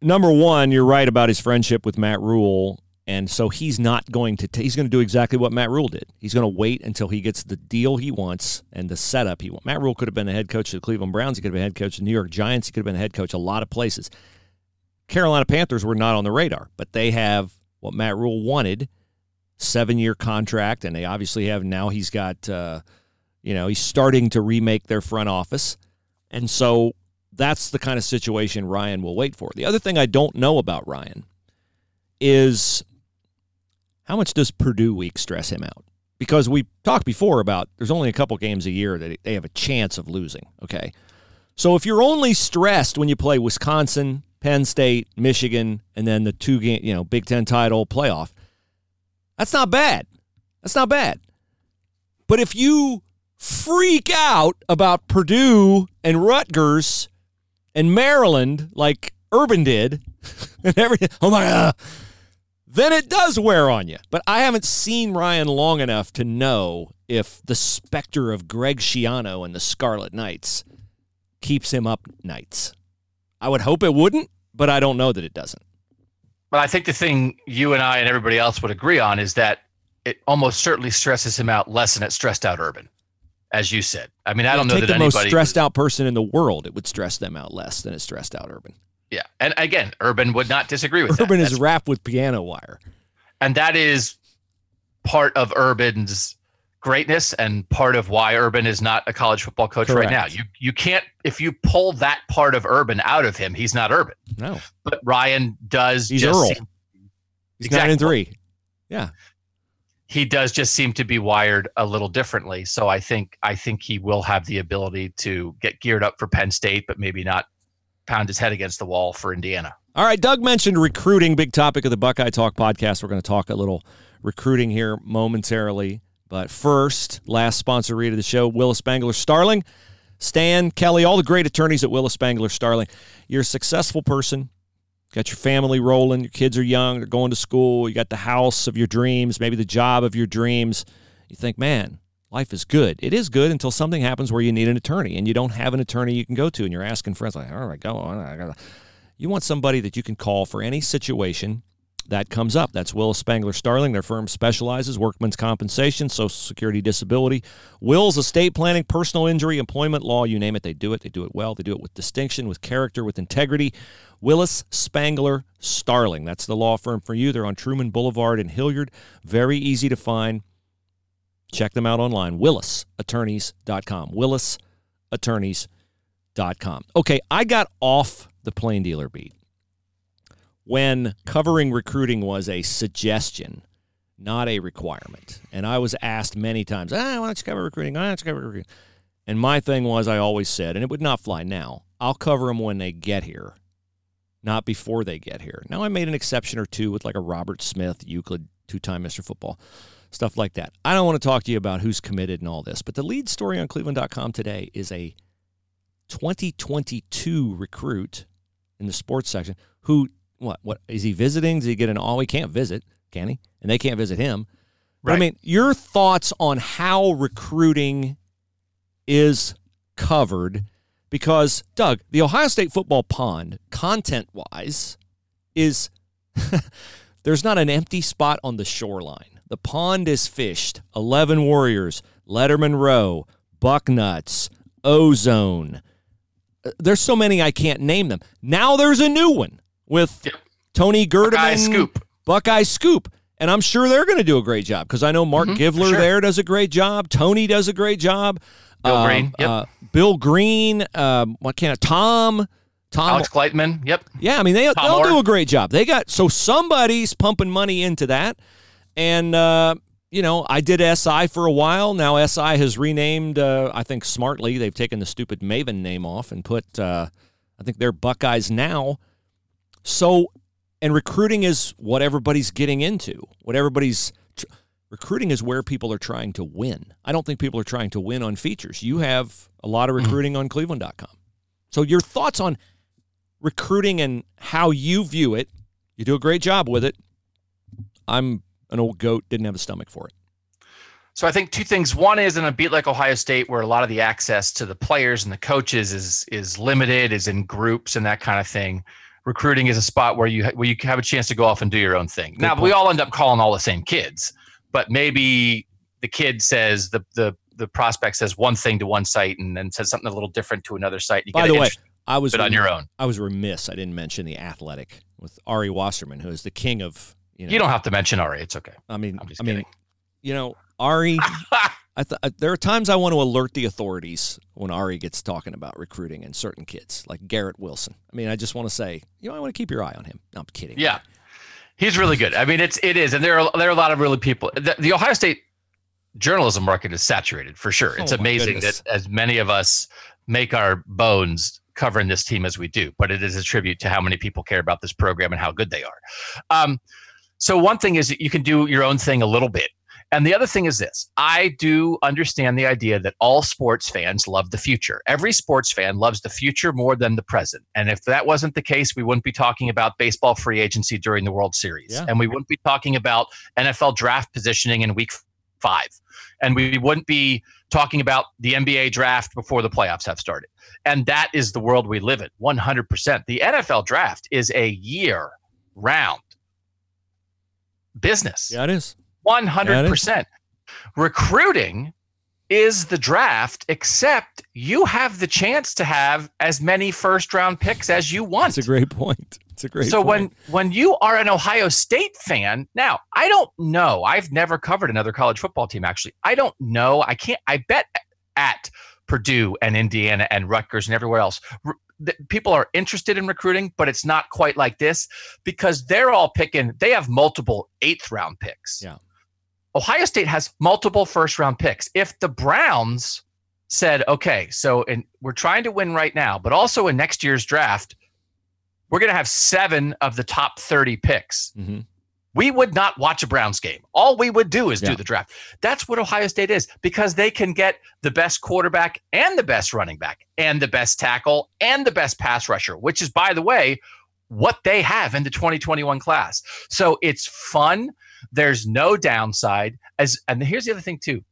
Number one, you're right about his friendship with Matt Rhule. And so he's not going to, t- he's going to do exactly what Matt Rhule did. He's going to wait until he gets the deal he wants and the setup he wants. Matt Rhule could have been the head coach of the Cleveland Browns. He could have been head coach of the New York Giants. He could have been head coach a lot of places. Carolina Panthers were not on the radar, but they have what Matt Rhule wanted seven year contract. And they obviously have now he's got, uh, you know, he's starting to remake their front office. And so that's the kind of situation Ryan will wait for. The other thing I don't know about Ryan is how much does Purdue week stress him out? Because we talked before about there's only a couple games a year that they have a chance of losing. Okay. So if you're only stressed when you play Wisconsin, Penn State, Michigan, and then the two game, you know, Big Ten title playoff, that's not bad. That's not bad. But if you freak out about Purdue and Rutgers and Maryland like Urban did and everything, oh my God, then it does wear on you. But I haven't seen Ryan long enough to know if the specter of Greg Schiano and the Scarlet Knights keeps him up nights. I would hope it wouldn't, but I don't know that it doesn't. But I think the thing you and I and everybody else would agree on is that it almost certainly stresses him out less than it stressed out Urban, as you said. I mean, I don't know Take that the most anybody stressed out person in the world, it would stress them out less than it stressed out Urban. Yeah, and again, Urban would not disagree with that. Urban that. is That's- wrapped with piano wire. and that is part of Urban's greatness and part of why Urban is not a college football coach right now. You you can't if you pull that part of Urban out of him, he's not Urban. No, But Ryan does He's just Earl. seem- he's nine and three. Yeah, he does just seem to be wired a little differently. So I think I think he will have the ability to get geared up for Penn State, but maybe not pound his head against the wall for Indiana. All right, Doug mentioned recruiting, big topic of the Buckeye Talk podcast. We're going to talk a little recruiting here momentarily. But first, last sponsor read of the show, Willis Spangler Starling. Stan, Kelly, all the great attorneys at Willis Spangler Starling. You're a successful person, got your family rolling, your kids are young, they're going to school, you got the house of your dreams, maybe the job of your dreams. You think, man, life is good. It is good until something happens where you need an attorney and you don't have an attorney you can go to and you're asking friends, like, all right, go on. You want somebody that you can call for any situation that comes up. That's Willis Spangler Starling. Their firm specializes workman's compensation, Social Security, disability, wills, estate planning, personal injury, employment law, you name it, they do it. They do it well. They do it with distinction, with character, with integrity. Willis Spangler Starling. That's the law firm for you. They're on Trueman Boulevard in Hilliard. Very easy to find. Check them out online. WillisAttorneys.com. WillisAttorneys.com. Okay, I got off the plain dealer beat when covering recruiting was a suggestion, not a requirement. And I was asked many times, ah, why don't you cover recruiting? Why don't you cover recruiting? And my thing was, I always said, and it would not fly now, I'll cover them when they get here, not before they get here. Now, I made an exception or two with like a Robert Smith, Euclid two time Mr. Football, stuff like that. I don't want to talk to you about who's committed and all this, but the lead story on Cleveland.com today is a 2022 recruit in the sports section who, what, what is he visiting? Does he get an all? He can't visit, can he? And they can't visit him. But I mean, your thoughts on how recruiting is covered because Doug, the Ohio State football pond, content wise, is there's not an empty spot on the shoreline. The pond is fished. Eleven Warriors, Letterman Row, Bucknuts, Ozone. Uh, There's so many I can't name them. Now there's a new one with Yep. Tony Gerdeman, Buckeye Scoop. Buckeye Scoop. And I'm sure they're going to do a great job because I know Mark Mhm, Givler sure. there does a great job. Tony does a great job. Bill Um, Green, yep. uh, Bill Green. Um, what can I, Tom? Tom. Alex Gleitman. Yep. Yeah, I mean they Tom they'll do a great job. They got so somebody's pumping money into that, and uh, you know I did SI for a while. Now SI has renamed. Uh, I think smartly they've taken the stupid Maven name off and put. Uh, I think they're Buckeyes now. So, and recruiting is what everybody's getting into. What everybody's tr- recruiting is where people are trying to win. I don't think people are trying to win on features. You have a lot of Mm-hmm. recruiting on Cleveland.com. So your thoughts on recruiting and how you view it. You do a great job with it. I'm an old goat, didn't have a stomach for it. So I think two things. One is in a beat like Ohio State, where a lot of the access to the players and the coaches is is limited, is in groups and that kind of thing. Recruiting is a spot where you ha- where you have a chance to go off and do your own thing. now we all end up calling all the same kids, but maybe the kid says the the the prospect says one thing to one site and then says something a little different to another site. You By get the way, I was it on your own. I was remiss. I didn't mention the athletic with Ari Wasserman, who is the king of you know. You don't have to mention Ari. It's okay. I mean, I'm just I mean, kidding. you know, Ari. I th- there are times I want to alert the authorities when Ari gets talking about recruiting and certain kids, like Garrett Wilson. I mean, I just want to say, you know, I want to keep your eye on him. No, I'm kidding. Yeah, he's really good. I mean, it's it is, and there are there are a lot of really people. The, the Ohio State journalism market is saturated for sure. It's Oh, amazing goodness. that as many of us make our bones covering this team as we do, but it is a tribute to how many people care about this program and how good they are. Um, so one thing is that you can do your own thing a little bit. And the other thing is this I do understand the idea that all sports fans love the future. Every sports fan loves the future more than the present. And if that wasn't the case, we wouldn't be talking about baseball free agency during the World Series. Yeah. And we wouldn't be talking about NFL draft positioning in week five. And we wouldn't be talking about the NBA draft before the playoffs have started. And that is the world we live in 100%. The NFL draft is a year round business. yeah, it is. One hundred percent. Recruiting is the draft, except you have the chance to have as many first round picks as you want. It's a great point. It's a great. so point. when when you are an Ohio State fan, now I don't know. I've never covered another college football team. Actually, I don't know. I can't. I bet at Purdue and Indiana and Rutgers and everywhere else. People are interested in recruiting, but it's not quite like this because they're all picking. They have multiple eighth round picks. Yeah. Ohio State has multiple first round picks. If the Browns said, okay, so and we're trying to win right now, but also in next year's draft, we're going to have seven of the top 30 picks. Mhm. We would not watch a Browns game. All we would do is Yeah. do the draft. That's what Ohio State is because they can get the best quarterback and the best running back and the best tackle and the best pass rusher, which is, by the way, what they have in the 2021 class. So it's fun. There's no downside. As and here's the other thing too.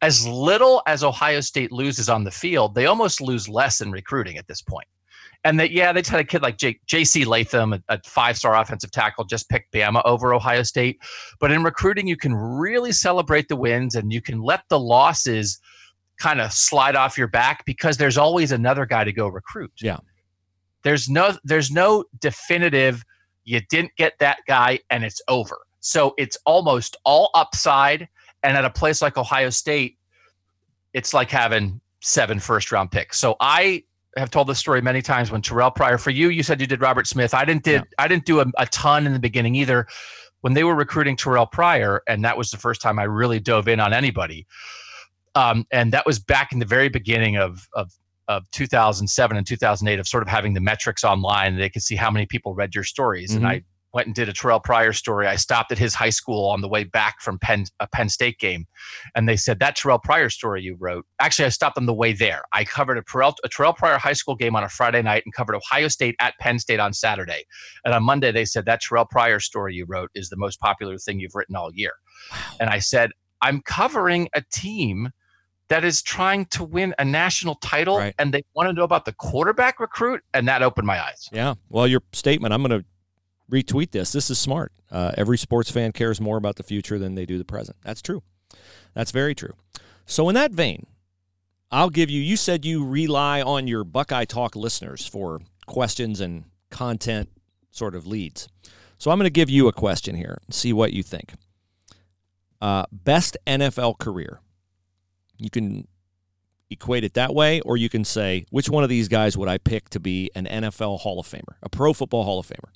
As little as Ohio State loses on the field, they almost lose less in recruiting at this point. And that yeah, they just had a kid like J.C. Latham, a, a five-star offensive tackle, just picked Bama over Ohio State. But in recruiting, you can really celebrate the wins and you can let the losses kind of slide off your back because there's always another guy to go recruit. Yeah. There's no there's no definitive you didn't get that guy and it's over. So it's almost all upside and at a place like Ohio State it's like having seven first round picks. So I have told this story many times when Terrell Pryor for you you said you did Robert Smith. I didn't did I didn't do a, a ton in the beginning either. When they were recruiting Terrell Pryor and that was the first time I really dove in on anybody. Um, and that was back in the very beginning of of of 2007 and 2008 of sort of having the metrics online they could see how many people read your stories and Mhm. i went and did a Terrell Pryor story. I stopped at his high school on the way back from Penn a Penn State game, and they said that Terrell Pryor story you wrote. Actually, I stopped on the way there. I covered a Terrell, a Terrell Pryor high school game on a Friday night and covered Ohio State at Penn State on Saturday. And on Monday, they said that Terrell Pryor story you wrote is the most popular thing you've written all year. Wow. And I said I'm covering a team that is trying to win a national title right. and they want to know about the quarterback recruit and that opened my eyes yeah well your statement i'm going to retweet this. This is smart. Uh, every sports fan cares more about the future than they do the present. That's true. That's very true. So in that vein i'll give you you said you rely on your buckeye talk listeners for questions and content sort of leads. So i'm going to give you a question here and see what you think. Uh, best nfl career. You can equate it that way, or you can say, which one of these guys would I pick to be an NFL Hall of Famer, a Pro Football Hall of Famer?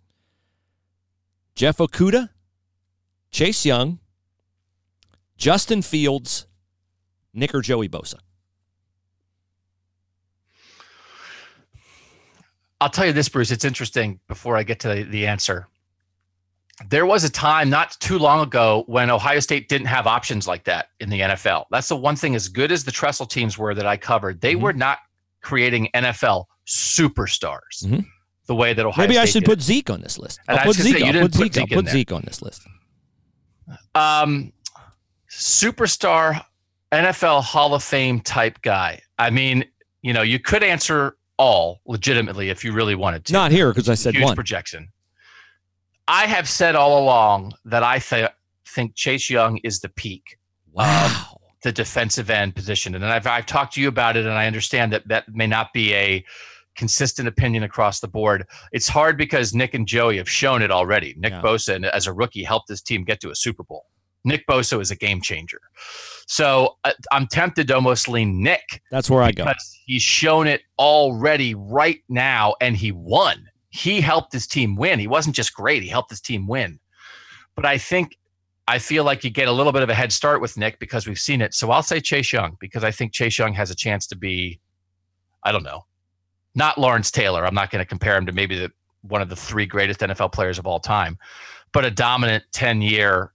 Jeff Okudah, Chase Young, Justin Fields, Nick or Joey Bosa? I'll tell you this, Bruce. It's interesting before I get to the answer there was a time not too long ago when Ohio State didn't have options like that in the NFL. That's the one thing, as good as the Tressel teams were that I covered, they mm-hmm. were not creating NFL superstars mm-hmm. The way that Ohio Maybe State I should did. put Zeke on this list. I'll put Zeke, I'll put Zeke, Zeke, I'll put Zeke on this list. Um, superstar NFL Hall of Fame type guy. I mean, you know, you could answer all legitimately if you really wanted to. Not here because I said Huge one projection. I have said all along that I th- think Chase Young is the peak. Wow. the defensive end position. And I've, I've talked to you about it, and I understand that that may not be a consistent opinion across the board. It's hard because Nick and Joey have shown it already. Nick yeah. Bosa, as a rookie, helped this team get to a Super Bowl. Nick Bosa is a game changer. So uh, I'm tempted to almost lean Nick. That's where I go. He's shown it already right now, and he won he helped his team win. He wasn't just great, he helped his team win. But I think I feel like you get a little bit of a head start with Nick because we've seen it. So I'll say Chase Young because I think Chase Young has a chance to be, I don't know, not Lawrence Taylor. I'm not going to compare him to maybe the, one of the three greatest NFL players of all time, but a dominant 10 year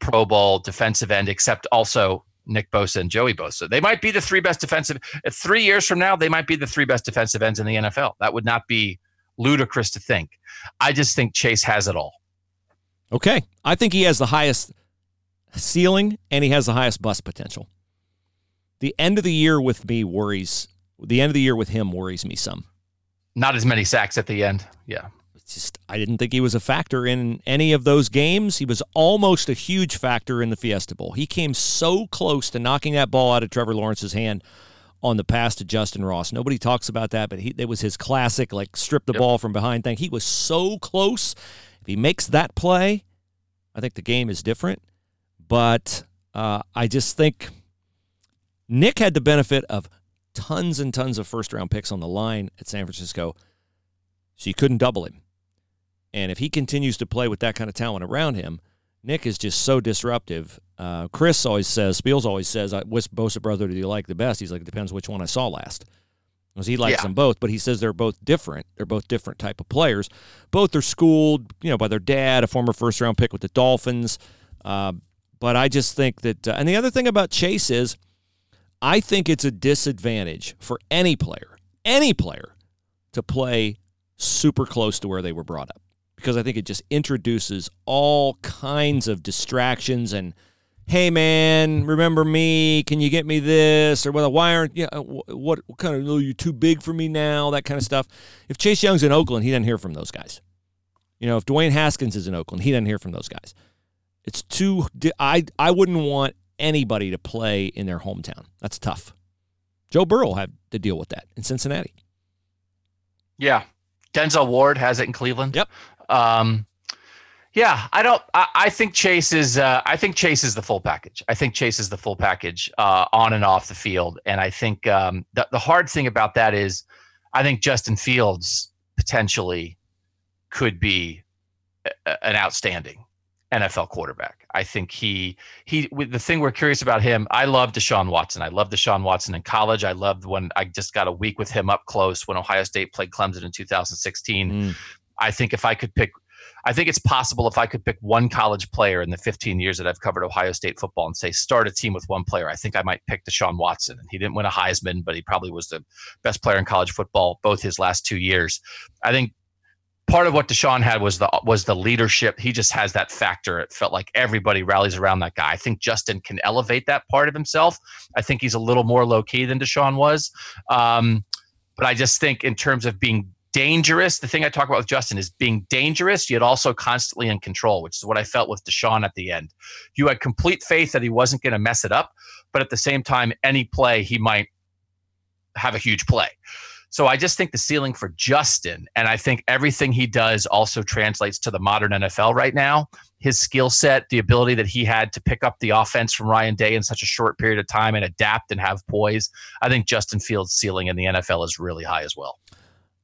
Pro Bowl defensive end, except also Nick Bosa and Joey Bosa. They might be the three best defensive. Three years from now, they might be the three best defensive ends in the NFL. That would not be ludicrous to think. I just think Chase has it all. Okay. I think he has the highest ceiling and he has the highest bust potential. The end of the year with me worries. The end of the year with him worries me some. Not as many sacks at the end. Yeah. It's just I didn't think he was a factor in any of those games. He was almost a huge factor in the Fiesta Bowl. He came so close to knocking that ball out of Trevor Lawrence's hand on the pass to Justyn Ross. Nobody talks about that, but he it was his classic like strip the yep. ball from behind thing. He was so close. If he makes that play, I think the game is different. But uh, I just think Nick had the benefit of tons and tons of first round picks on the line at San Francisco, so you couldn't double him. And if he continues to play with that kind of talent around him, Nick is just so disruptive. Uh, Chris always says, Spiels always says, which Bosa brother do you like the best? He's like, it depends which one I saw last. Because he likes yeah. them both, but he says they're both different. They're both different type of players. Both are schooled, you know, by their dad, a former first round pick with the Dolphins. Uh, but I just think that, uh, and the other thing about Chase is, I think it's a disadvantage for any player, any player, to play super close to where they were brought up because I think it just introduces all kinds of distractions and hey man, remember me? Can you get me this? Or why aren't you? what, what kind of? Oh, you too big for me now? That kind of stuff. If Chase Young's in Oakland, he doesn't hear from those guys. You know, if Dwayne Haskins is in Oakland, he doesn't hear from those guys. It's too. I I wouldn't want anybody to play in their hometown. That's tough. Joe Burrow had to deal with that in Cincinnati. Yeah, Denzel Ward has it in Cleveland. Yep. Um, yeah, I don't. I, I think Chase is. Uh, I think Chase is the full package. I think Chase is the full package uh, on and off the field. And I think um, the the hard thing about that is, I think Justin Fields potentially could be a, an outstanding NFL quarterback. I think he he the thing we're curious about him. I love Deshaun Watson. I love Deshaun Watson in college. I loved when I just got a week with him up close when Ohio State played Clemson in 2016. Mm. I think if I could pick, I think it's possible if I could pick one college player in the 15 years that I've covered Ohio State football and say start a team with one player, I think I might pick Deshaun Watson. He didn't win a Heisman, but he probably was the best player in college football both his last two years. I think part of what Deshaun had was the was the leadership. He just has that factor. It felt like everybody rallies around that guy. I think Justin can elevate that part of himself. I think he's a little more low key than Deshaun was. Um, but I just think in terms of being dangerous, the thing I talk about with Justin is being dangerous, yet also constantly in control, which is what I felt with Deshaun at the end. You had complete faith that he wasn't going to mess it up, but at the same time, any play he might have a huge play. So I just think the ceiling for Justin, and I think everything he does also translates to the modern NFL right now. His skill set, the ability that he had to pick up the offense from Ryan Day in such a short period of time and adapt and have poise. I think Justin Fields' ceiling in the NFL is really high as well.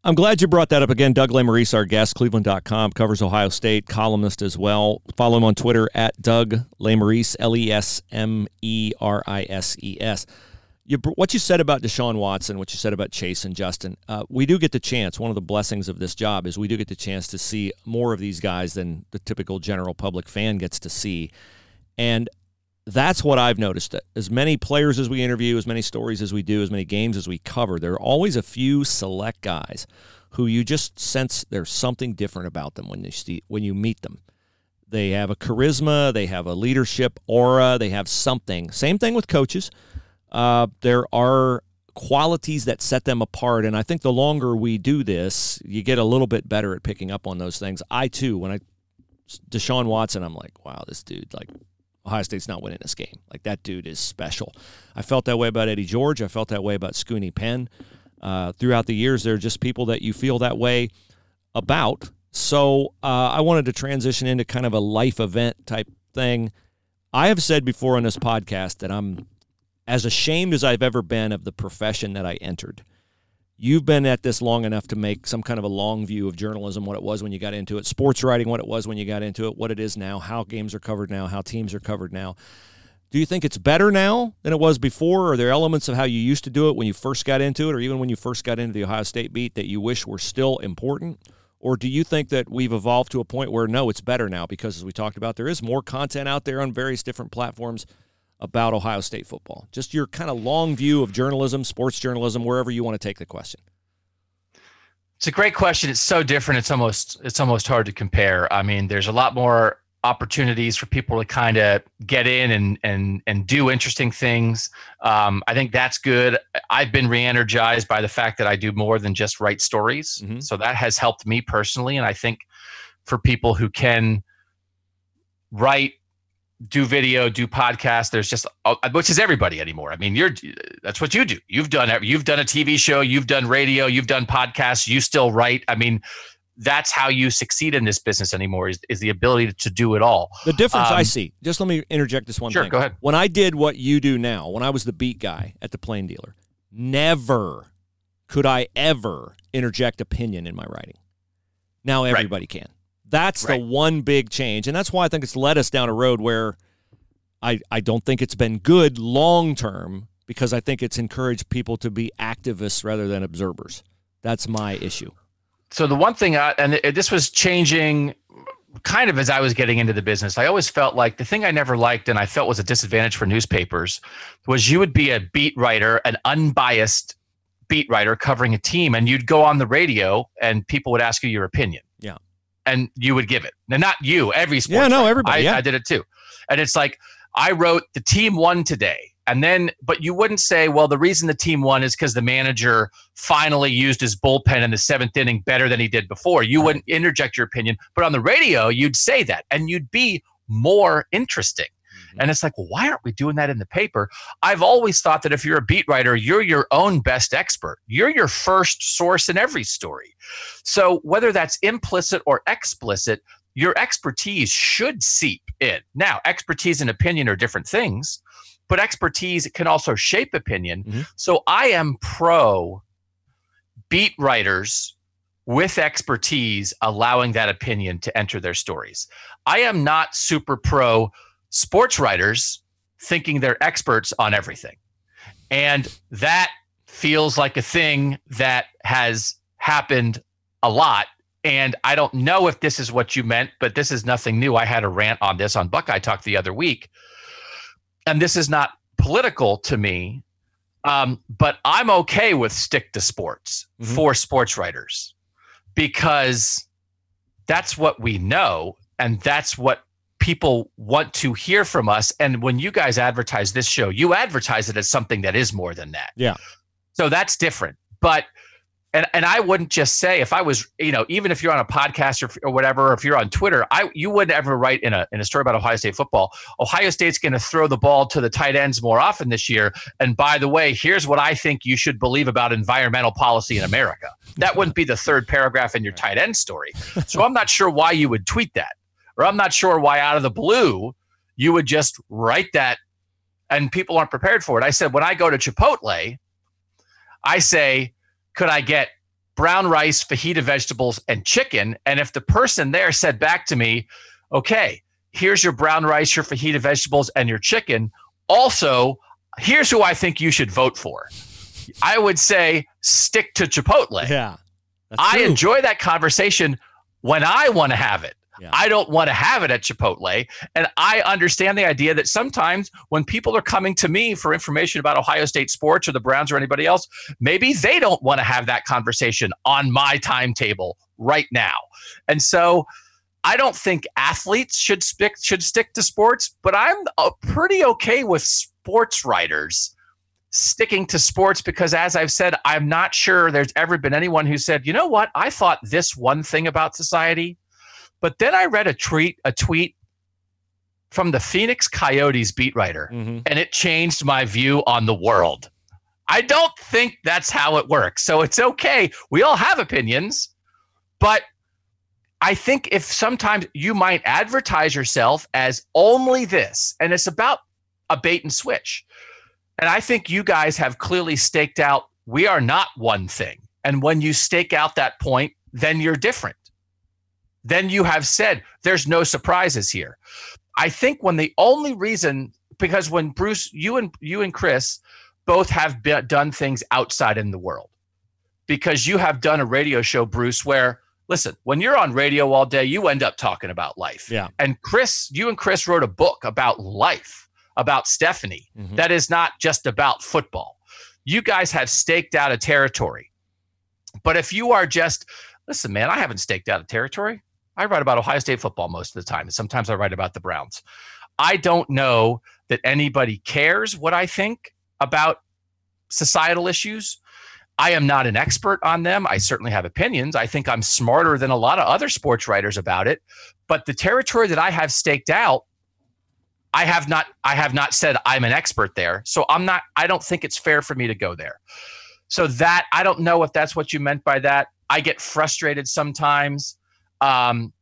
I'm glad you brought that up again. Doug Lesmerises, our guest, Cleveland.com, covers Ohio State, columnist as well. Follow him on Twitter at Doug Lesmerises, L E S M E R I S E S you, what you said about Deshaun Watson, what you said about Chase and Justin, uh, we do get the chance. One of the blessings of this job is we do get the chance to see more of these guys than the typical general public fan gets to see, and that's what I've noticed. As many players as we interview, as many stories as we do, as many games as we cover, there are always a few select guys who you just sense there's something different about them when you see when you meet them. They have a charisma, they have a leadership aura, they have something. Same thing with coaches uh, there are qualities that set them apart. And I think the longer we do this, you get a little bit better at picking up on those things. I too, when I Deshaun Watson, I'm like, wow, this dude, like Ohio State's not winning this game. Like that dude is special. I felt that way about Eddie George. I felt that way about Scoonie Penn. Uh, throughout the years, there are just people that you feel that way about. So uh, I wanted to transition into kind of a life event type thing. I have said before on this podcast that I'm as ashamed as I've ever been of the profession that I entered, you've been at this long enough to make some kind of a long view of journalism, what it was when you got into it, sports writing, what it was when you got into it, what it is now, how games are covered now, how teams are covered now. Do you think it's better now than it was before? Are there elements of how you used to do it when you first got into it, or even when you first got into the Ohio State beat that you wish were still important? Or do you think that we've evolved to a point where no, it's better now because, as we talked about, there is more content out there on various different platforms about Ohio State football? Just your kind of long view of journalism, sports journalism, wherever you want to take the question. It's a great question. It's so different. It's almost it's almost hard to compare. I mean, there's a lot more opportunities for people to kind of get in and and and do interesting things. Um, I think that's good. I've been re-energized by the fact that I do more than just write stories, mm-hmm. so that has helped me personally. And I think for people who can write do video, do podcast. There's just uh, which is everybody anymore. I mean, you're that's what you do. You've done you've done a TV show, you've done radio, you've done podcasts. You still write. I mean, that's how you succeed in this business anymore is, is the ability to do it all. The difference um, I see. Just let me interject this one sure, thing. go ahead. When I did what you do now, when I was the beat guy at the Plain Dealer, never could I ever interject opinion in my writing. Now everybody right. can. That's right. the one big change. And that's why I think it's led us down a road where I, I don't think it's been good long term because I think it's encouraged people to be activists rather than observers. That's my issue. So the one thing, I, and this was changing kind of as I was getting into the business, I always felt like the thing I never liked and I felt was a disadvantage for newspapers was you would be a beat writer, an unbiased beat writer covering a team, and you'd go on the radio and people would ask you your opinion. And you would give it. Now, not you, every sports. Yeah, no, everybody. I, yeah. I did it too. And it's like, I wrote the team won today. And then, but you wouldn't say, well, the reason the team won is because the manager finally used his bullpen in the seventh inning better than he did before. You wouldn't interject your opinion. But on the radio, you'd say that and you'd be more interesting. And it's like, well, why aren't we doing that in the paper? I've always thought that if you're a beat writer, you're your own best expert. You're your first source in every story. So whether that's implicit or explicit, your expertise should seep in. Now, expertise and opinion are different things, but expertise can also shape opinion. Mm-hmm. So I am pro beat writers with expertise allowing that opinion to enter their stories. I am not super pro sports writers thinking they're experts on everything. And that feels like a thing that has happened a lot And I don't know if this is what you meant, but this is nothing new. I had a rant on this on Buckeye Talk the other week. And this is not political to me, um, but I'm okay with stick to sports Mhm. for sports writers because that's what we know and that's what people want to hear from us. And when you guys advertise this show, you advertise it as something that is more than that. Yeah. So that's different. But and and I wouldn't just say if I was, you know, even if you're on a podcast or, or whatever, or if you're on Twitter, I you wouldn't ever write in a in a story about Ohio State football. Ohio State's going to throw the ball to the tight ends more often this year. And by the way, here's what I think you should believe about environmental policy in America. That wouldn't be the third paragraph in your tight end story. So I'm not sure why you would tweet that, or I'm not sure why out of the blue you would just write that, and people aren't prepared for it. I said when I go to Chipotle, I say could I get brown rice, fajita vegetables, and chicken? And if the person there said back to me, okay, here's your brown rice, your fajita vegetables, and your chicken. Also, here's who I think you should vote for. I would say stick to Chipotle. Yeah. I enjoy that conversation when I want to have it. Yeah. I don't want to have it at Chipotle. And I understand the idea that sometimes when people are coming to me for information about Ohio State sports or the Browns or anybody else, maybe they don't want to have that conversation on my timetable right now. And so I don't think athletes should stick should stick to sports, but I'm uh, pretty okay with sports writers sticking to sports because as I've said, I'm not sure there's ever been anyone who said, "You know what? I thought this one thing about society, but then I read a tweet a tweet from the Phoenix Coyotes beat writer Mhm. and it changed my view on the world." I don't think that's how it works. So it's okay. We all have opinions, but I think if sometimes you might advertise yourself as only this, and it's about a bait and switch. And I think you guys have clearly staked out we are not one thing. And when you stake out that point, then you're different. Then you have said there's no surprises here. I think when the only reason because when Bruce you and you and Chris both have done things outside in the world. Because you have done a radio show Bruce where listen, when you're on radio all day, you end up talking about life. Yeah. And Chris, you and Chris wrote a book about life, about Stephanie, Mhm. that is not just about football. You guys have staked out a territory. But if you are just, listen, man, I haven't staked out a territory. I write about Ohio State football most of the time. And sometimes I write about the Browns. I don't know that anybody cares what I think about societal issues. I am not an expert on them. I certainly have opinions. I think I'm smarter than a lot of other sports writers about it. But the territory that I have staked out, I have not I have not said I'm an expert there. So I'm not I don't think it's fair for me to go there. So that I don't know if that's what you meant by that. I get frustrated sometimes um,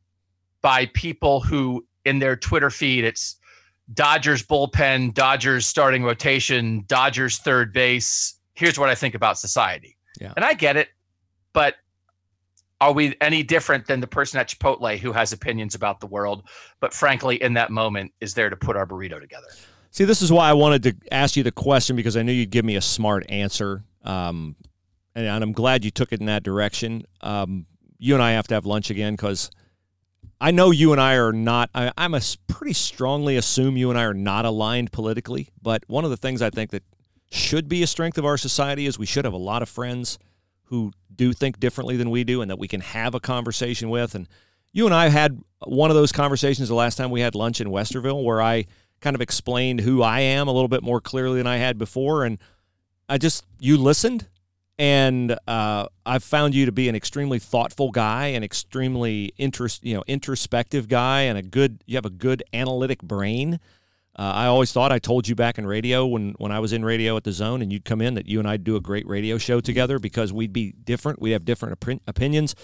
by people who in their Twitter feed it's Dodgers bullpen, Dodgers starting rotation, Dodgers third base. Here's what I think about society. Yeah. And I get it, but are we any different than the person at Chipotle who has opinions about the world, but frankly, in that moment, is there to put our burrito together? See, this is why I wanted to ask you the question because I knew you'd give me a smart answer. Um, and, and I'm glad you took it in that direction. Um, you and I have to have lunch again because I know you and I are not, I, I'm a pretty strongly assume you and I are not aligned politically. But one of the things I think that should be a strength of our society is we should have a lot of friends who do think differently than we do and that we can have a conversation with. And you and I had one of those conversations the last time we had lunch in Westerville where I kind of explained who I am a little bit more clearly than I had before. And I just, you listened. And uh, I've found you to be an extremely thoughtful guy, an extremely interest, you know, introspective guy, and a good. You have a good analytic brain. Uh, I always thought I told you back in radio when when I was in radio at the Zone, and you'd come in that you and I'd do a great radio show together because we'd be different. We have different opin- opinions,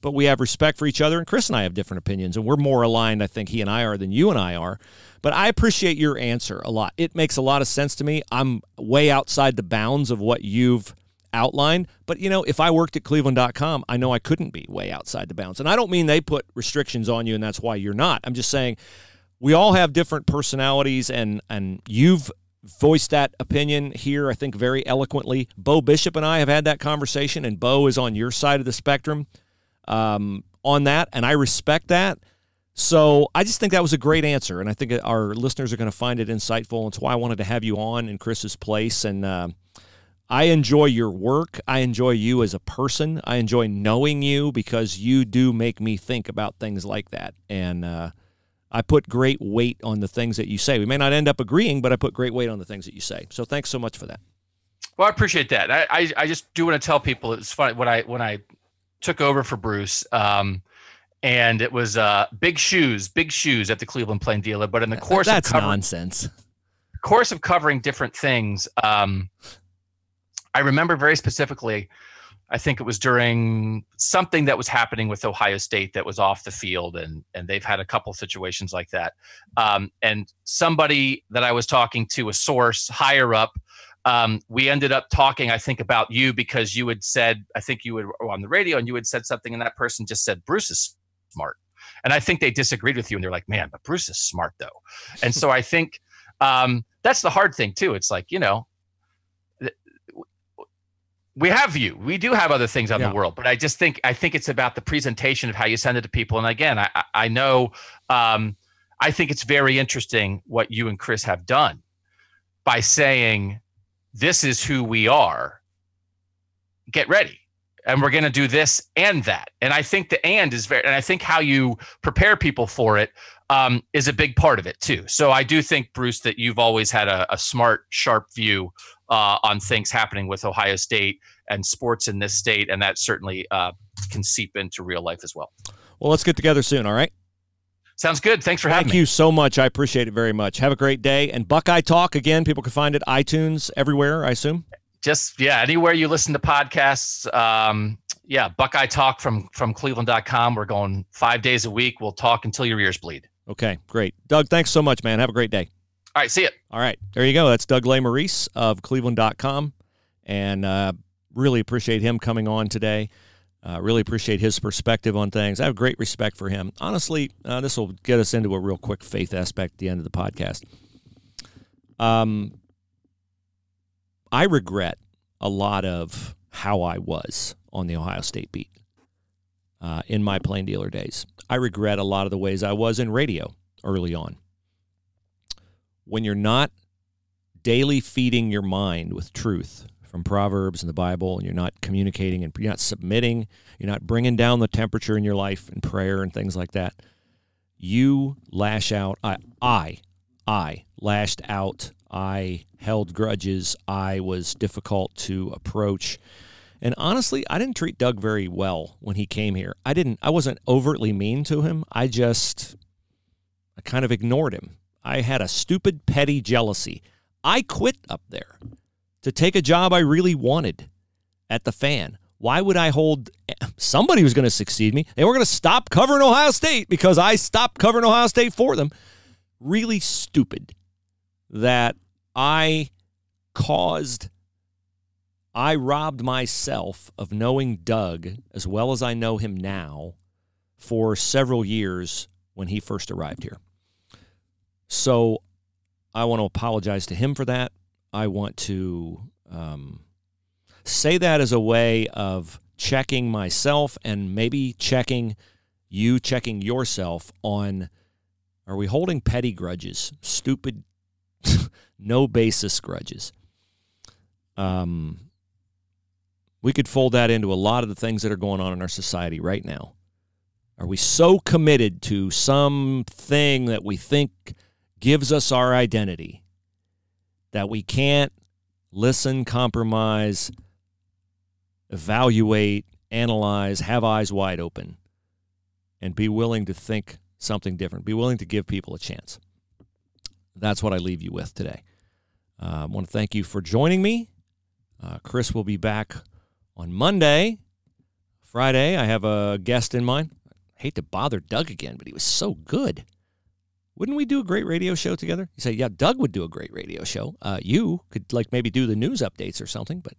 but we have respect for each other. And Chris and I have different opinions, and we're more aligned, I think, he and I are than you and I are. But I appreciate your answer a lot. It makes a lot of sense to me. I'm way outside the bounds of what you've outlined. But, you know, if I worked at cleveland.com, I know I couldn't be way outside the bounds. And I don't mean they put restrictions on you and that's why you're not. I'm just saying we all have different personalities and and you've voiced that opinion here I think very eloquently. Bo Bishop and I have had that conversation and Bo is on your side of the spectrum um, on that, and I respect that. So I just think that was a great answer, and I think our listeners are going to find it insightful. And it's why I wanted to have you on in Chris's place. And uh, I enjoy your work. I enjoy you as a person. I enjoy knowing you because you do make me think about things like that. And uh, I put great weight on the things that you say. We may not end up agreeing, but I put great weight on the things that you say. So thanks so much for that. Well, I appreciate that. I, I, I just do want to tell people it's funny when I when I took over for Bruce. Um, and it was uh, big shoes, big shoes at the Cleveland Plain Dealer. But in the course that's of covering, nonsense. Course of covering different things, um, I remember very specifically. I think it was during something that was happening with Ohio State that was off the field, and and they've had a couple situations like that. Um, and somebody that I was talking to, a source higher up, um, we ended up talking, I think, about you because you had said, I think you were on the radio, and you had said something, and that person just said, "Bruce is smart," and I think they disagreed with you, and they're like, "Man, but Bruce is smart though," and so I think um, that's the hard thing too. It's like you know we have you. We do have other things on yeah. the world, but I just think I think it's about the presentation of how you send it to people. And again, I I know um, I think it's very interesting what you and Chris have done by saying this is who we are. Get ready. And we're going to do this and that. And I think the and is very, and I think how you prepare people for it um, is a big part of it too. So I do think, Bruce, that you've always had a, a smart, sharp view uh, on things happening with Ohio State and sports in this state, and that certainly uh, can seep into real life as well. Well, let's get together soon. All right. Sounds good. Thanks for having Thank me. Thank you so much. I appreciate it very much. Have a great day. And Buckeye Talk again. People can find it iTunes everywhere. I assume. Just yeah, anywhere you listen to podcasts. Um, yeah, Buckeye Talk from from Cleveland.com. We're going five days a week. We'll talk until your ears bleed. Okay, great. Doug, thanks so much, man. Have a great day. All right, see it. All right, there you go. That's Doug Lesmerises of Cleveland.com. And uh, really appreciate him coming on today. Uh, really appreciate his perspective on things. I have great respect for him. Honestly, uh, this will get us into a real quick faith aspect at the end of the podcast. Um, I regret a lot of how I was on the Ohio State beat uh, in my plain dealer days. I regret a lot of the ways I was in radio early on when you're not daily feeding your mind with truth from Proverbs and the Bible, and you're not communicating and you're not submitting, you're not bringing down the temperature in your life and prayer and things like that, you lash out. I, I, I lashed out. I held grudges. I was difficult to approach. And honestly, I didn't treat Doug very well when he came here. I didn't, I wasn't overtly mean to him. I just, I kind of ignored him. I had a stupid, petty jealousy. I quit up there to take a job I really wanted at the fan. Why would I hold somebody was going to succeed me? They were going to stop covering Ohio State because I stopped covering Ohio State for them. Really stupid that I caused I robbed myself of knowing Doug as well as I know him now for several years when he first arrived here. So I want to apologize to him for that. I want to um, say that as a way of checking myself and maybe checking you, checking yourself on are we holding petty grudges, stupid, no basis grudges? Um, we could fold that into a lot of the things that are going on in our society right now. Are we so committed to something that we think gives us our identity that we can't listen, compromise, evaluate, analyze, have eyes wide open, and be willing to think something different, be willing to give people a chance. That's what I leave you with today. Uh, I want to thank you for joining me. Uh, Chris will be back on Monday. Friday, I have a guest in mind. I hate to bother Doug again, but he was so good. Wouldn't we do a great radio show together? You say, yeah, Doug would do a great radio show. Uh, you could like maybe do the news updates or something, but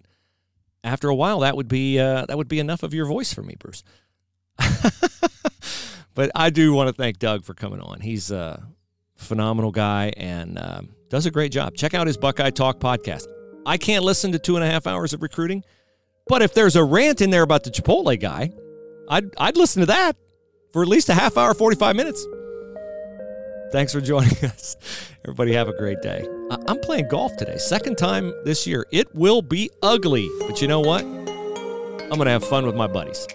after a while, that would be uh, that would be enough of your voice for me, Bruce. but I do want to thank Doug for coming on. He's a phenomenal guy and um, does a great job. Check out his Buckeye Talk podcast. I can't listen to two and a half hours of recruiting, but if there's a rant in there about the Chipotle guy, I'd I'd listen to that. for at least a half hour, 45 minutes. Thanks for joining us. Everybody, have a great day. I'm playing golf today. Second time this year. It will be ugly, but you know what? I'm going to have fun with my buddies.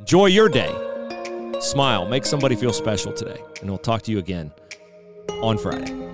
Enjoy your day. Smile. Make somebody feel special today. And we'll talk to you again on Friday.